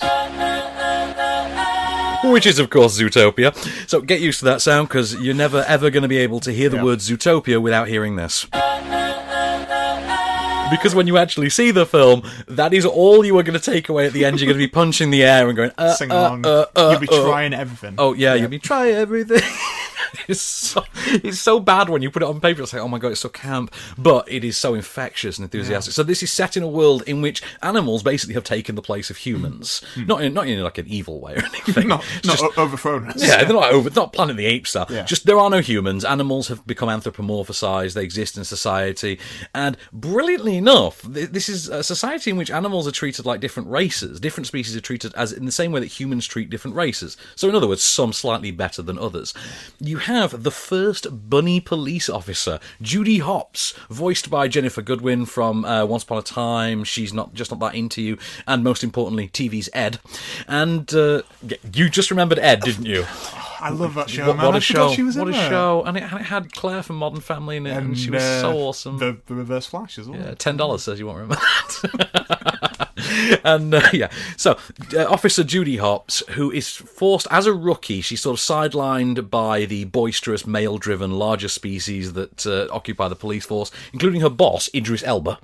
Which is, of course, Zootopia. So get used to that sound because you're never ever going to be able to hear the Yeah. word Zootopia without hearing this. Because when you actually see the film, that is all you are going to take away at the end. You're going to be punching the air and going, uh, Sing uh, along. uh, uh, You'll be uh. trying everything. Oh yeah, you'll be try everything. it's so it's so bad when you put it on paper. It's like, oh my god, it's so camp, but it is so infectious and enthusiastic. So this is set in a world in which animals basically have taken the place of humans, not in not in like an evil way or anything. not not just- overthrown us. yeah, they're not over, not Planet the Apes style. Yeah. Just there are no humans. Animals have become anthropomorphized. They exist in society, and brilliantly enough, this is a society in which animals are treated like different races. Different species are treated as in the same way that humans treat different races. So, in other words, some slightly better than others. You have the first bunny police officer, Judy Hopps, voiced by Ginnifer Goodwin from uh, Once Upon a Time. She's not just not that into you, and most importantly, TV's Ed. And uh, you just remembered Ed, didn't you? I love that show, What, man. what I a forgot show! She was what a there. show! And it, and it had Claire from Modern Family in it, and, she was uh, so awesome. The, the Reverse Flash as well. Yeah, ten dollars says you won't remember that. and uh, yeah, so uh, Officer Judy Hopps, who is forced as a rookie, she's sort of sidelined by the boisterous, male-driven, larger species that uh, occupy the police force, including her boss Idris Elba,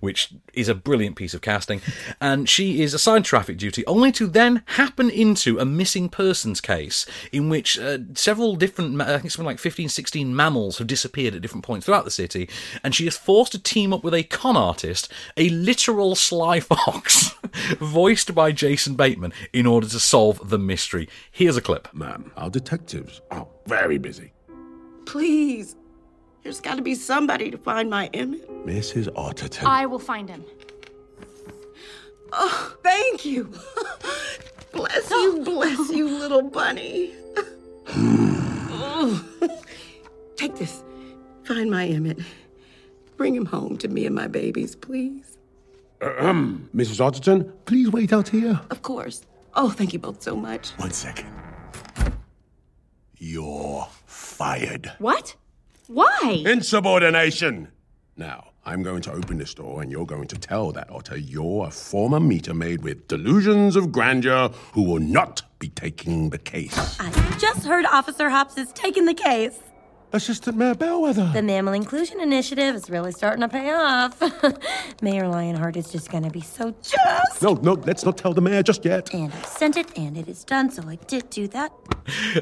which is a brilliant piece of casting. And she is assigned traffic duty, only to then happen into a missing persons case in which uh, several different, I think something like 15, 16 mammals have disappeared at different points throughout the city, and she is forced to team up with a con artist, a literal sly fox, voiced by Jason Bateman, in order to solve the mystery. Here's a clip. Ma'am, our detectives are very busy. Please. There's got to be somebody to find my Emmett. Mrs. Otterton. I will find him. Oh, thank you. bless you, bless you, little bunny. Oh. Take this. Find my Emmett. Bring him home to me and my babies, please. Ahem. Mrs. Otterton, please wait out here. Of course. Oh, thank you both so much. One second. You're fired. What? Why? Insubordination! Now, I'm going to open this door and you're going to tell that otter you're a former meter maid with delusions of grandeur who will not be taking the case. I just heard Officer Hopps is taking the case. Assistant Mayor Bellwether. The Mammal Inclusion Initiative is really starting to pay off. Mayor Lionheart is just going to be so jazzed. No, no, let's not tell the mayor just yet. And I sent it, and it is done, so I did do that.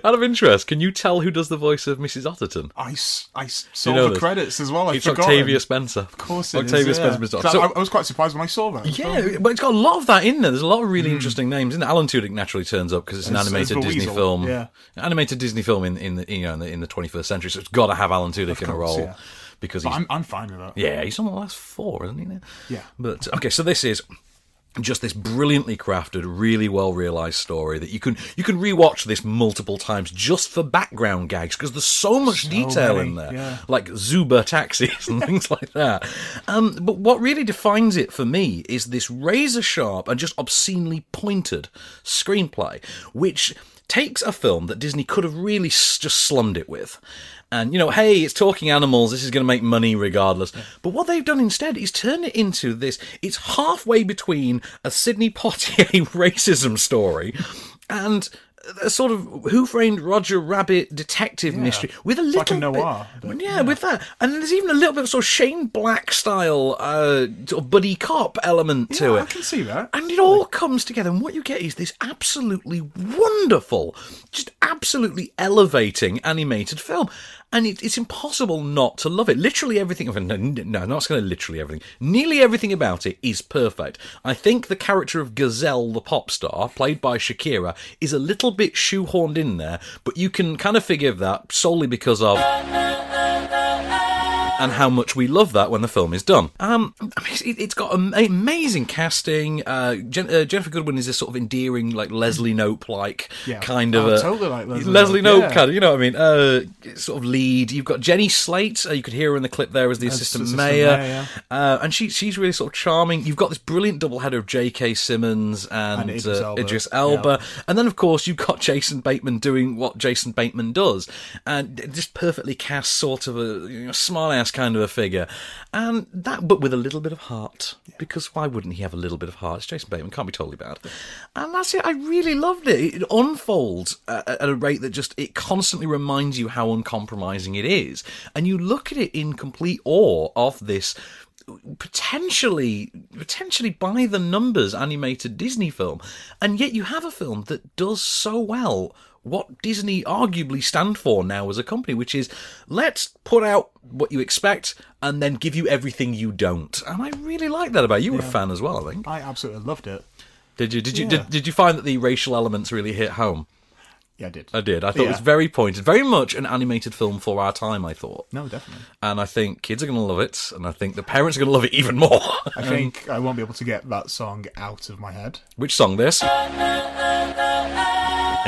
Out of interest, can you tell who does the voice of Mrs. Otterton? I, s- I s- Do saw you know the this? credits as well. I it's forgot Octavia. Spencer. Of course it is, Octavia yeah. Spencer. Mrs. So So- I, I was quite surprised when I saw that. Yeah, but it's got a lot of that in there. There's a lot of really hmm. interesting names. And Alan Tudyk naturally turns up because it's an As- as animated the Disney Weasel, film. yeah. animated Disney film in, in the you know in the, in the 21st century. It's got to have Alan Tudyk in a role yeah. because he's I'm, I'm fine with that. yeah he's on the last four, isn't he? now? Yeah. But okay, so this is just this brilliantly crafted, really well realized story that you can you can rewatch this multiple times just for background gags because there's so much So detail many, in there, yeah. like Zuber taxis and things like that. Um, but what really defines it for me is this razor sharp and just obscenely pointed screenplay, which takes a film that Disney could have really s- just slummed it with. And, you know, hey, it's talking animals, this is going to make money regardless. But what they've done instead is turn it into this. It's halfway between a Sidney Poitier racism story and a sort of Who Framed Roger Rabbit detective mystery with a little like a noir, bit, yeah, with that, and there's even a little bit of sort of Shane Black style uh, sort of buddy cop element to it. I can see that. And it all comes together, and what you get is this absolutely wonderful, just absolutely elevating animated film. And it, it's impossible not to love it. Literally everything no, no, not going to literally everything. Nearly everything about it is perfect. I think the character of Gazelle, the pop star, played by Shakira, is a little bit shoehorned in there, but you can kind of forgive that solely because of and how much we love that when the film is done. Um, I mean, it, it's got am- amazing casting. Uh, Jen, uh, Ginnifer Goodwin is this sort of endearing, like Leslie Knope like Yeah. kind of Oh, a totally like Leslie Knope, Nope yeah. kind of. You know what I mean? Uh, sort of lead. You've got Jenny Slate. Uh, you could hear her in the clip there as the As assistant, assistant mayor, mayor, yeah. uh, and she she's really sort of charming. You've got this brilliant double header of J.K. Simmons and, And Idris uh, Elba. Idris Elba, and then of course you've got Jason Bateman doing what Jason Bateman does, and just perfectly cast sort of a you know, ass kind of a figure, and that but with a little bit of heart because why wouldn't he have a little bit of heart? It's Jason Bateman can't be totally bad, and that's it. I really loved it. It unfolds at, at a rate that just it constantly reminds you how uncompromising it is, and you look at it in complete awe of this potentially potentially by the numbers animated Disney film and yet you have a film that does so well what Disney arguably stand for now as a company which is let's put out what you expect and then give you everything you don't and I really like that about you you were a fan as well I think I absolutely loved it. did you did you Yeah. did, did you find that the racial elements really hit home Yeah, I did. I did I thought it was very pointed very much an animated film for our time I thought No, definitely. and I think kids are going to love it and I think the parents are going to love it even more I think I won't be able to get that song out of my head. Which song this?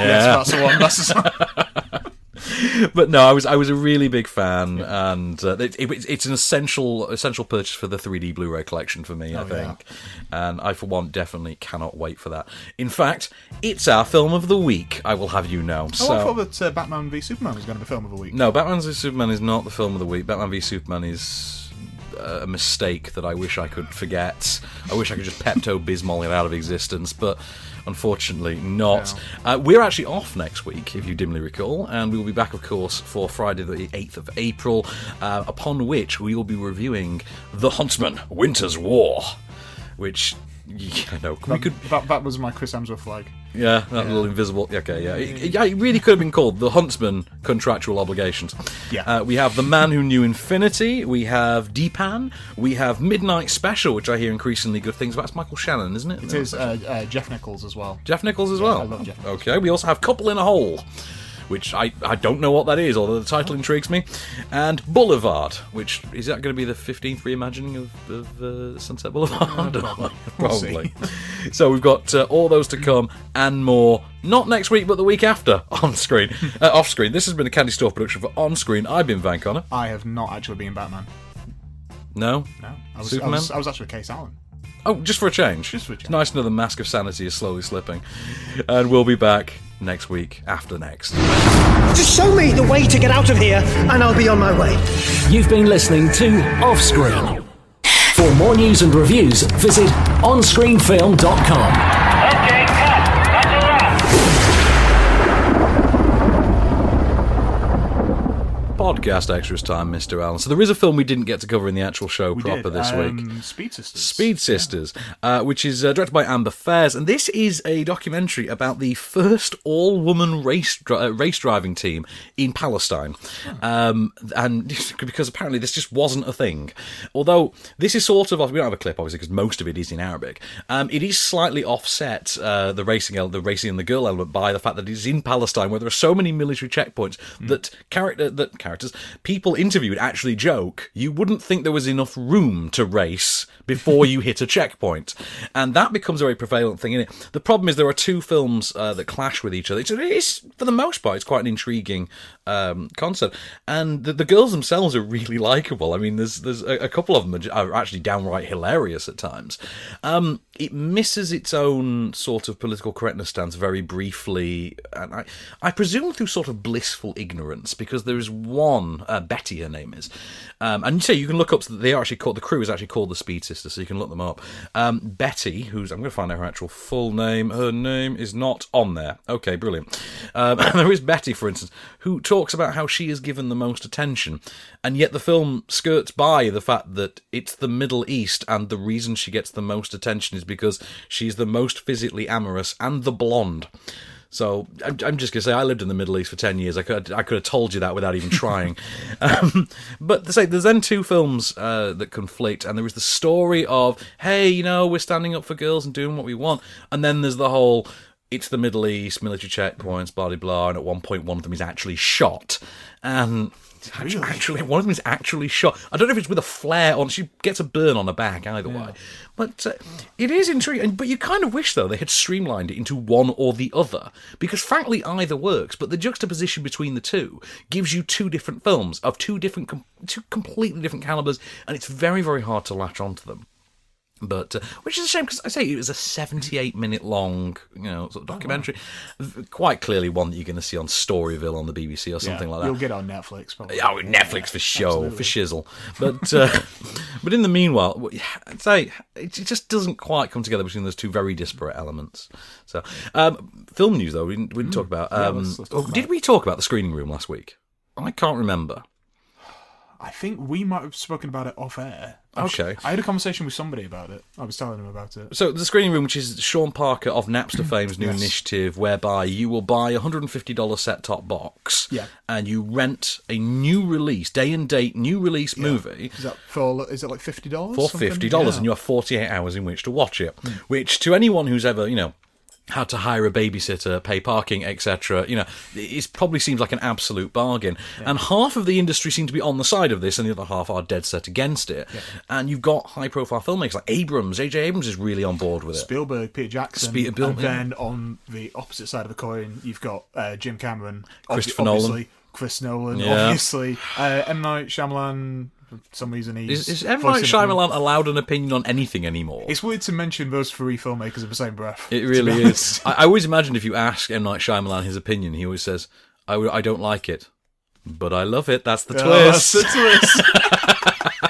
Yes, that's the one. That's the song. but no, I was I was a really big fan, and uh, it, it, it's an essential essential purchase for the 3D Blu-ray collection for me. I Oh, think, and I for one definitely cannot wait for that. In fact, it's our film of the week. I will have you know. Oh, So I thought that uh, Batman v Superman was going to be film of the week. no, Batman v Superman is not the film of the week. Batman v Superman is uh, a mistake that I wish I could forget. I wish I could just Pepto Bismol it out of existence, but unfortunately not. Uh, we're actually off next week, if you dimly recall, and we will be back, of course, for Friday the 8th of April, uh, upon which we will be reviewing The Huntsman Winter's War, which. Yeah, I know. We could that, that was my Chris Hemsworth flag. yeah, that little invisible. Okay, yeah. It, yeah, it really could have been called The Huntsman Contractual Obligations. Yeah. Uh, we have The Man Who Knew Infinity. We have Dheepan. We have Midnight Special, which I hear increasingly good things about. It's Michael Shannon, isn't it? It is uh, uh, Jeff Nichols as well. Jeff Nichols as Yeah, well. I love Jeff Okay, we also have Couple in a Hole. Which I, I don't know what that is, although the title intrigues me, and Boulevard, which is that going to be the 15th reimagining of, of uh, Sunset Boulevard? Probably. Probably. so we've got uh, all those to come and more. Not next week, but the week after on screen, uh, off screen. This has been a Candy Store production for On Screen. I've been Van Connor. I have not actually been Batman. No, No, I was, I Superman. was, I was actually Case Allen. Oh, just for a change. Just for a change. Nice to know the mask of sanity is slowly slipping. And we'll be back next week after next. Just show me the way to get out of here, and I'll be on my way. You've been listening to Offscreen. For more news and reviews, visit onscreenfilm.com. Podcast extras time, Mr. Allen. So there is a film we didn't get to cover in the actual show We proper did, this week. um, Speed Sisters. Speed Sisters, uh, which is uh, directed by Amber Fares, and this is a documentary about the first all-woman race dri- uh, race driving team in Palestine, um, and because apparently this just wasn't a thing. Although this is sort of we don't have a clip obviously because most of it is in Arabic. Um, it is slightly offset uh, the racing the racing and the girl element by the fact that it is in Palestine where there are so many military checkpoints that character that characters people interviewed actually joke you wouldn't think there was enough room to race before you hit a checkpoint. And that becomes a very prevalent thing in it? The problem is there are two films uh, that clash with each other. It's, it is for the most part it's quite an intriguing um, concept and the, the girls themselves are really likable i mean there's there's a, a couple of them are are actually downright hilarious at times um, it misses its own sort of political correctness stance very briefly, and I, I presume through sort of blissful ignorance, because there is one, uh, Betty, her name is, um, and you say you can look up. They are actually called the crew is actually called the Speed Sisters, so you can look them up. Um, Betty, who's I'm going to find out her actual full name. Her name is not on there. Okay, brilliant. Um, there is Betty, for instance, who talks about how she is given the most attention, and yet the film skirts by the fact that it's the Middle East, and the reason she gets the most attention is because she's the most physically amorous and the blonde. So I'm, I'm just gonna say I lived in the Middle East for ten years. I could I could have told you that without even trying. um, but to say there's then two films uh, that conflict, and there is the story of hey, you know, we're standing up for girls and doing what we want, and then there's the whole it's the Middle East, military checkpoints, blah blah blah, and at one point one of them is actually shot, and actually, actually one of them is actually shot. I don't know if it's with a flare on. She gets a burn on her back either way, but uh, it is intriguing. But you kind of wish though they had streamlined it into one or the other, because frankly either works. But the juxtaposition between the two gives you two different films of two different, com- two completely different calibers, and it's very very hard to latch onto them. But uh, which is a shame because I say it was a 78 minute long, you know, sort of documentary. V- Quite clearly one that you're going to see on Storyville on the BBC or something Yeah, like that. You'll get on Netflix, probably. Oh, Netflix for show, for shizzle. But uh, but in the meanwhile, I'd say it just doesn't quite come together between those two very disparate elements. So, um, film news though, we didn't, we didn't talk about. Yeah, Um, let's- let's talk oh, about did we talk about the screening room last week? I can't remember. I think we might have spoken about it off air. Okay. I had a conversation with somebody about it. I was telling him about it. So the screening room, which is Sean Parker of Napster fame's new Yes. initiative, whereby you will buy a hundred and fifty dollar set top box, Yeah. and you rent a new release, day and date new release movie. Is that for? Is it like fifty dollars? for fifty dollars, and you have forty eight hours in which to watch it. Hmm. Which, to anyone who's ever, you know, had to hire a babysitter, pay parking, etc., you know, it probably seems like an absolute bargain. And half of the industry seem to be on the side of this, and the other half are dead set against it. And you've got high profile filmmakers like Abrams. J.J. Abrams is really on board with it. Spielberg, Peter Jackson, Spe- Bill- and then on the opposite side of the coin, you've got uh, Jim Cameron, Christopher Nolan. Chris Nolan, Yeah. obviously, uh, M Night Shyamalan. For some reason, he's Is, is M. Night. Shyamalan allowed an opinion on anything anymore? It's weird to mention those three filmmakers in the same breath. It really is. I, I always imagine if you ask M. Night Shyamalan his opinion, he always says, "I don't like it, but I love it. That's the uh, twist. that's the twist.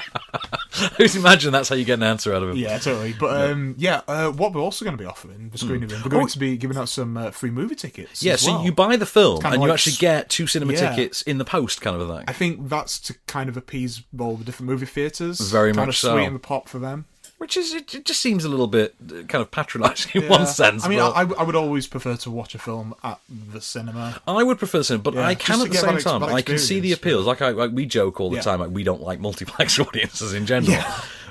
I always imagine that's how you get an answer out of him. Yeah, totally. But um, yeah, uh, what we're also going to be offering the screening room, we're going Oh. to be giving out some uh, free movie tickets. Yeah, so well. you buy the film and you actually get two cinema Yeah. tickets in the post, kind of a thing. I think that's to kind of appease all the different movie theatres. Very kind much of so. sweeten the pot for them. Which is, it, it just seems a little bit uh, kind of patronising in Yeah. one sense. I mean, I, I would always prefer to watch a film at the cinema. I would prefer the cinema, but Yeah, I can at the same ex- time. I can see the appeals. Like, I, like we joke all the Yeah. time, like we don't like multiplex audiences in general.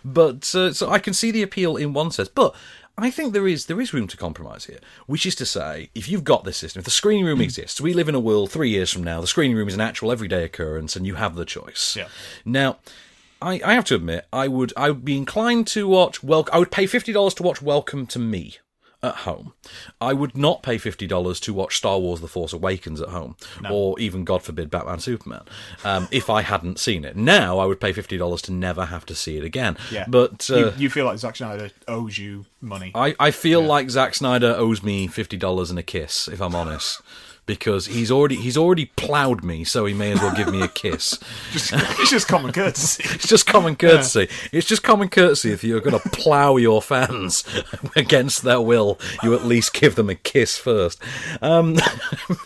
But uh, so I can see the appeal in one sense, but I think there is there is room to compromise here, which is to say, if you've got this system, if the screening room exists, we live in a world three years from now. The screening room is an actual everyday occurrence, and you have the choice. Yeah. Now, I, I have to admit, I would I would be inclined to watch. Well, I would pay fifty dollars to watch Welcome to Me at home. I would not pay fifty dollars to watch Star Wars: The Force Awakens at home, or even, God forbid, Batman Superman, um, if I hadn't seen it. Now I would pay fifty dollars to never have to see it again. Yeah, but uh, you, you feel like Zack Snyder owes you money. I, I feel like Zack Snyder owes me fifty dollars and a kiss, if I'm honest. Because he's already he's already ploughed me, so he may as well give me a kiss. Just, it's just common courtesy. It's just common courtesy. It's just common courtesy. If you're going to plough your fans against their will, you at least give them a kiss first. Um,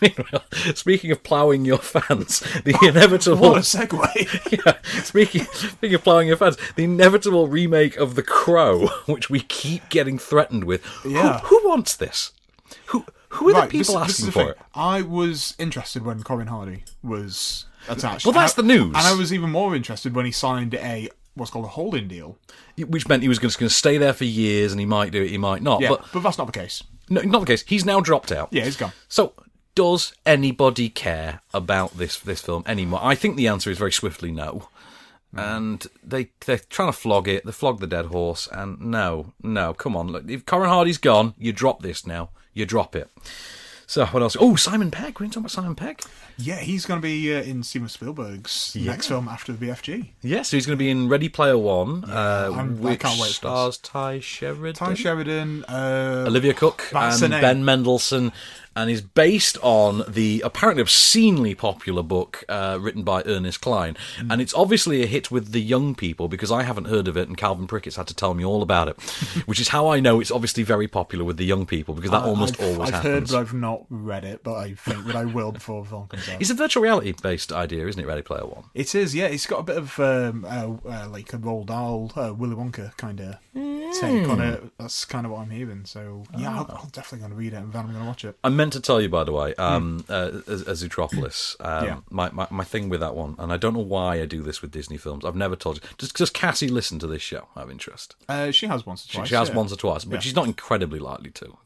meanwhile, speaking of ploughing your fans, the inevitable. What a segue. yeah, speaking, speaking of ploughing your fans, the inevitable remake of The Crow, which we keep getting threatened with. Who- Yeah. Who, wants this? Who who are Right, the people this- this asking the for it? I was interested when Corin Hardy was attached. Well, that's And the news. And I was even more interested when he signed a what's called a holding deal. Which meant he was just going to stay there for years, and he might do it, he might not. yeah, But but, that's not the case. No, not the case. He's now dropped out. Yeah, he's gone. So, does anybody care about this this film anymore? I think the answer is very swiftly no. Mm. And they they're trying to flog it. They flog the dead horse. And no, no, come on. Look, if Corin Hardy's gone, you drop this now. You drop it. So what else? Oh, Simon Pegg. We're talking about Simon Pegg. Yeah, he's going to be uh, in Steven Spielberg's Yeah. next film after the BFG. Yes, so he's going to be in Ready Player One, uh, I'm- I which can't wait for this. stars Tye Sheridan, Tye Sheridan, uh, Olivia Cooke, and. Ben Mendelsohn, and is based on the apparently obscenely popular book uh, written by Ernest Cline. Hmm. And it's obviously a hit with the young people because I haven't heard of it, and Calvin Prickett's had to tell me all about it, which is how I know it's obviously very popular with the young people because that I- almost I've, always I've heard, but I've not read it. But I think that I will before the film comes out. It's a virtual reality based idea, isn't it? Ready Player One. It is, yeah. It's got a bit of um, uh, uh, like a Roald Dahl, uh, Willy Wonka kind of take on it. That's kind of what I'm hearing. So yeah, Ah. I'll, I'm definitely going to read it and then I'm going to watch it. I meant to tell you, by the way, um, uh, as, as Zootropolis, um, Hmm. Yeah. my, my my thing with that one, and I don't know why I do this with Disney films. I've never told you. Just just Cassie listen to this show. I have interest. Uh, she has once or She, twice. she has yeah. once or twice, but Yeah. she's not incredibly likely to.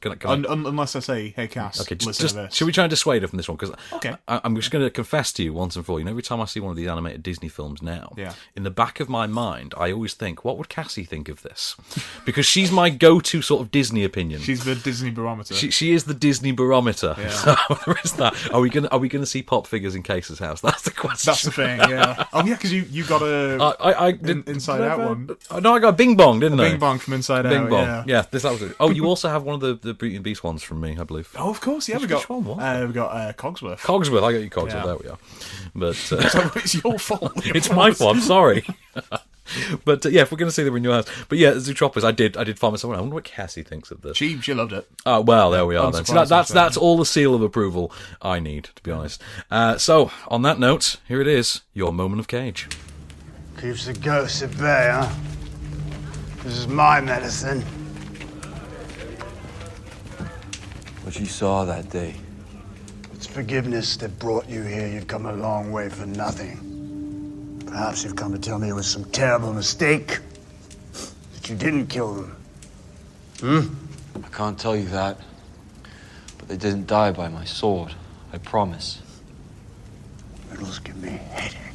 Can I- can I- Un- un- unless I say, "Hey, Cass, Okay, just, just to this." should we try and dissuade her from this one? Because Okay. I, I'm just going to confess to you once and for all. You know, every time I see one of these animated Disney films now, Yeah. in the back of my mind, I always think, what would Cassie think of this? Because she's my go-to sort of Disney opinion. She's the Disney barometer. She, she is the Disney barometer. Yeah. So there is that. Are we gonna Are we gonna see pop figures in Case's house? That's the question. That's the thing, yeah. Oh yeah, because you you got a I, I, I did, in, Inside Out one. No, I got Bing Bong, didn't A I? Bing Bong from Inside Bing Out, Bong. yeah. yeah. This that was it. Oh, you also have one of the the Beauty and Beast ones from me, I believe. Oh, of course, yeah. Which- we got which one was uh, we got uh, Cogsworth. Cogsworth. I got you Cogsworth. Yeah. There we are. But uh, So it's your fault. it's my fault. I'm sorry. but uh, yeah, if we're going to see them in your house, but yeah, Zootropolis, I did, I did find myself. I wonder what Cassie thinks of this. She she loved it. Oh well, there we are then. So that, that's that's all the seal of approval I need, to be honest. Uh, so on that note, here it is, your moment of cage. Keeps the ghosts at bay, huh? This is my medicine. What you saw that day. It's forgiveness that brought you here. You've come a long way for nothing. Perhaps you've come to tell me it was some terrible mistake. That you didn't kill them. Hmm? I can't tell you that. But they didn't die by my sword. I promise. Riddles give me headaches.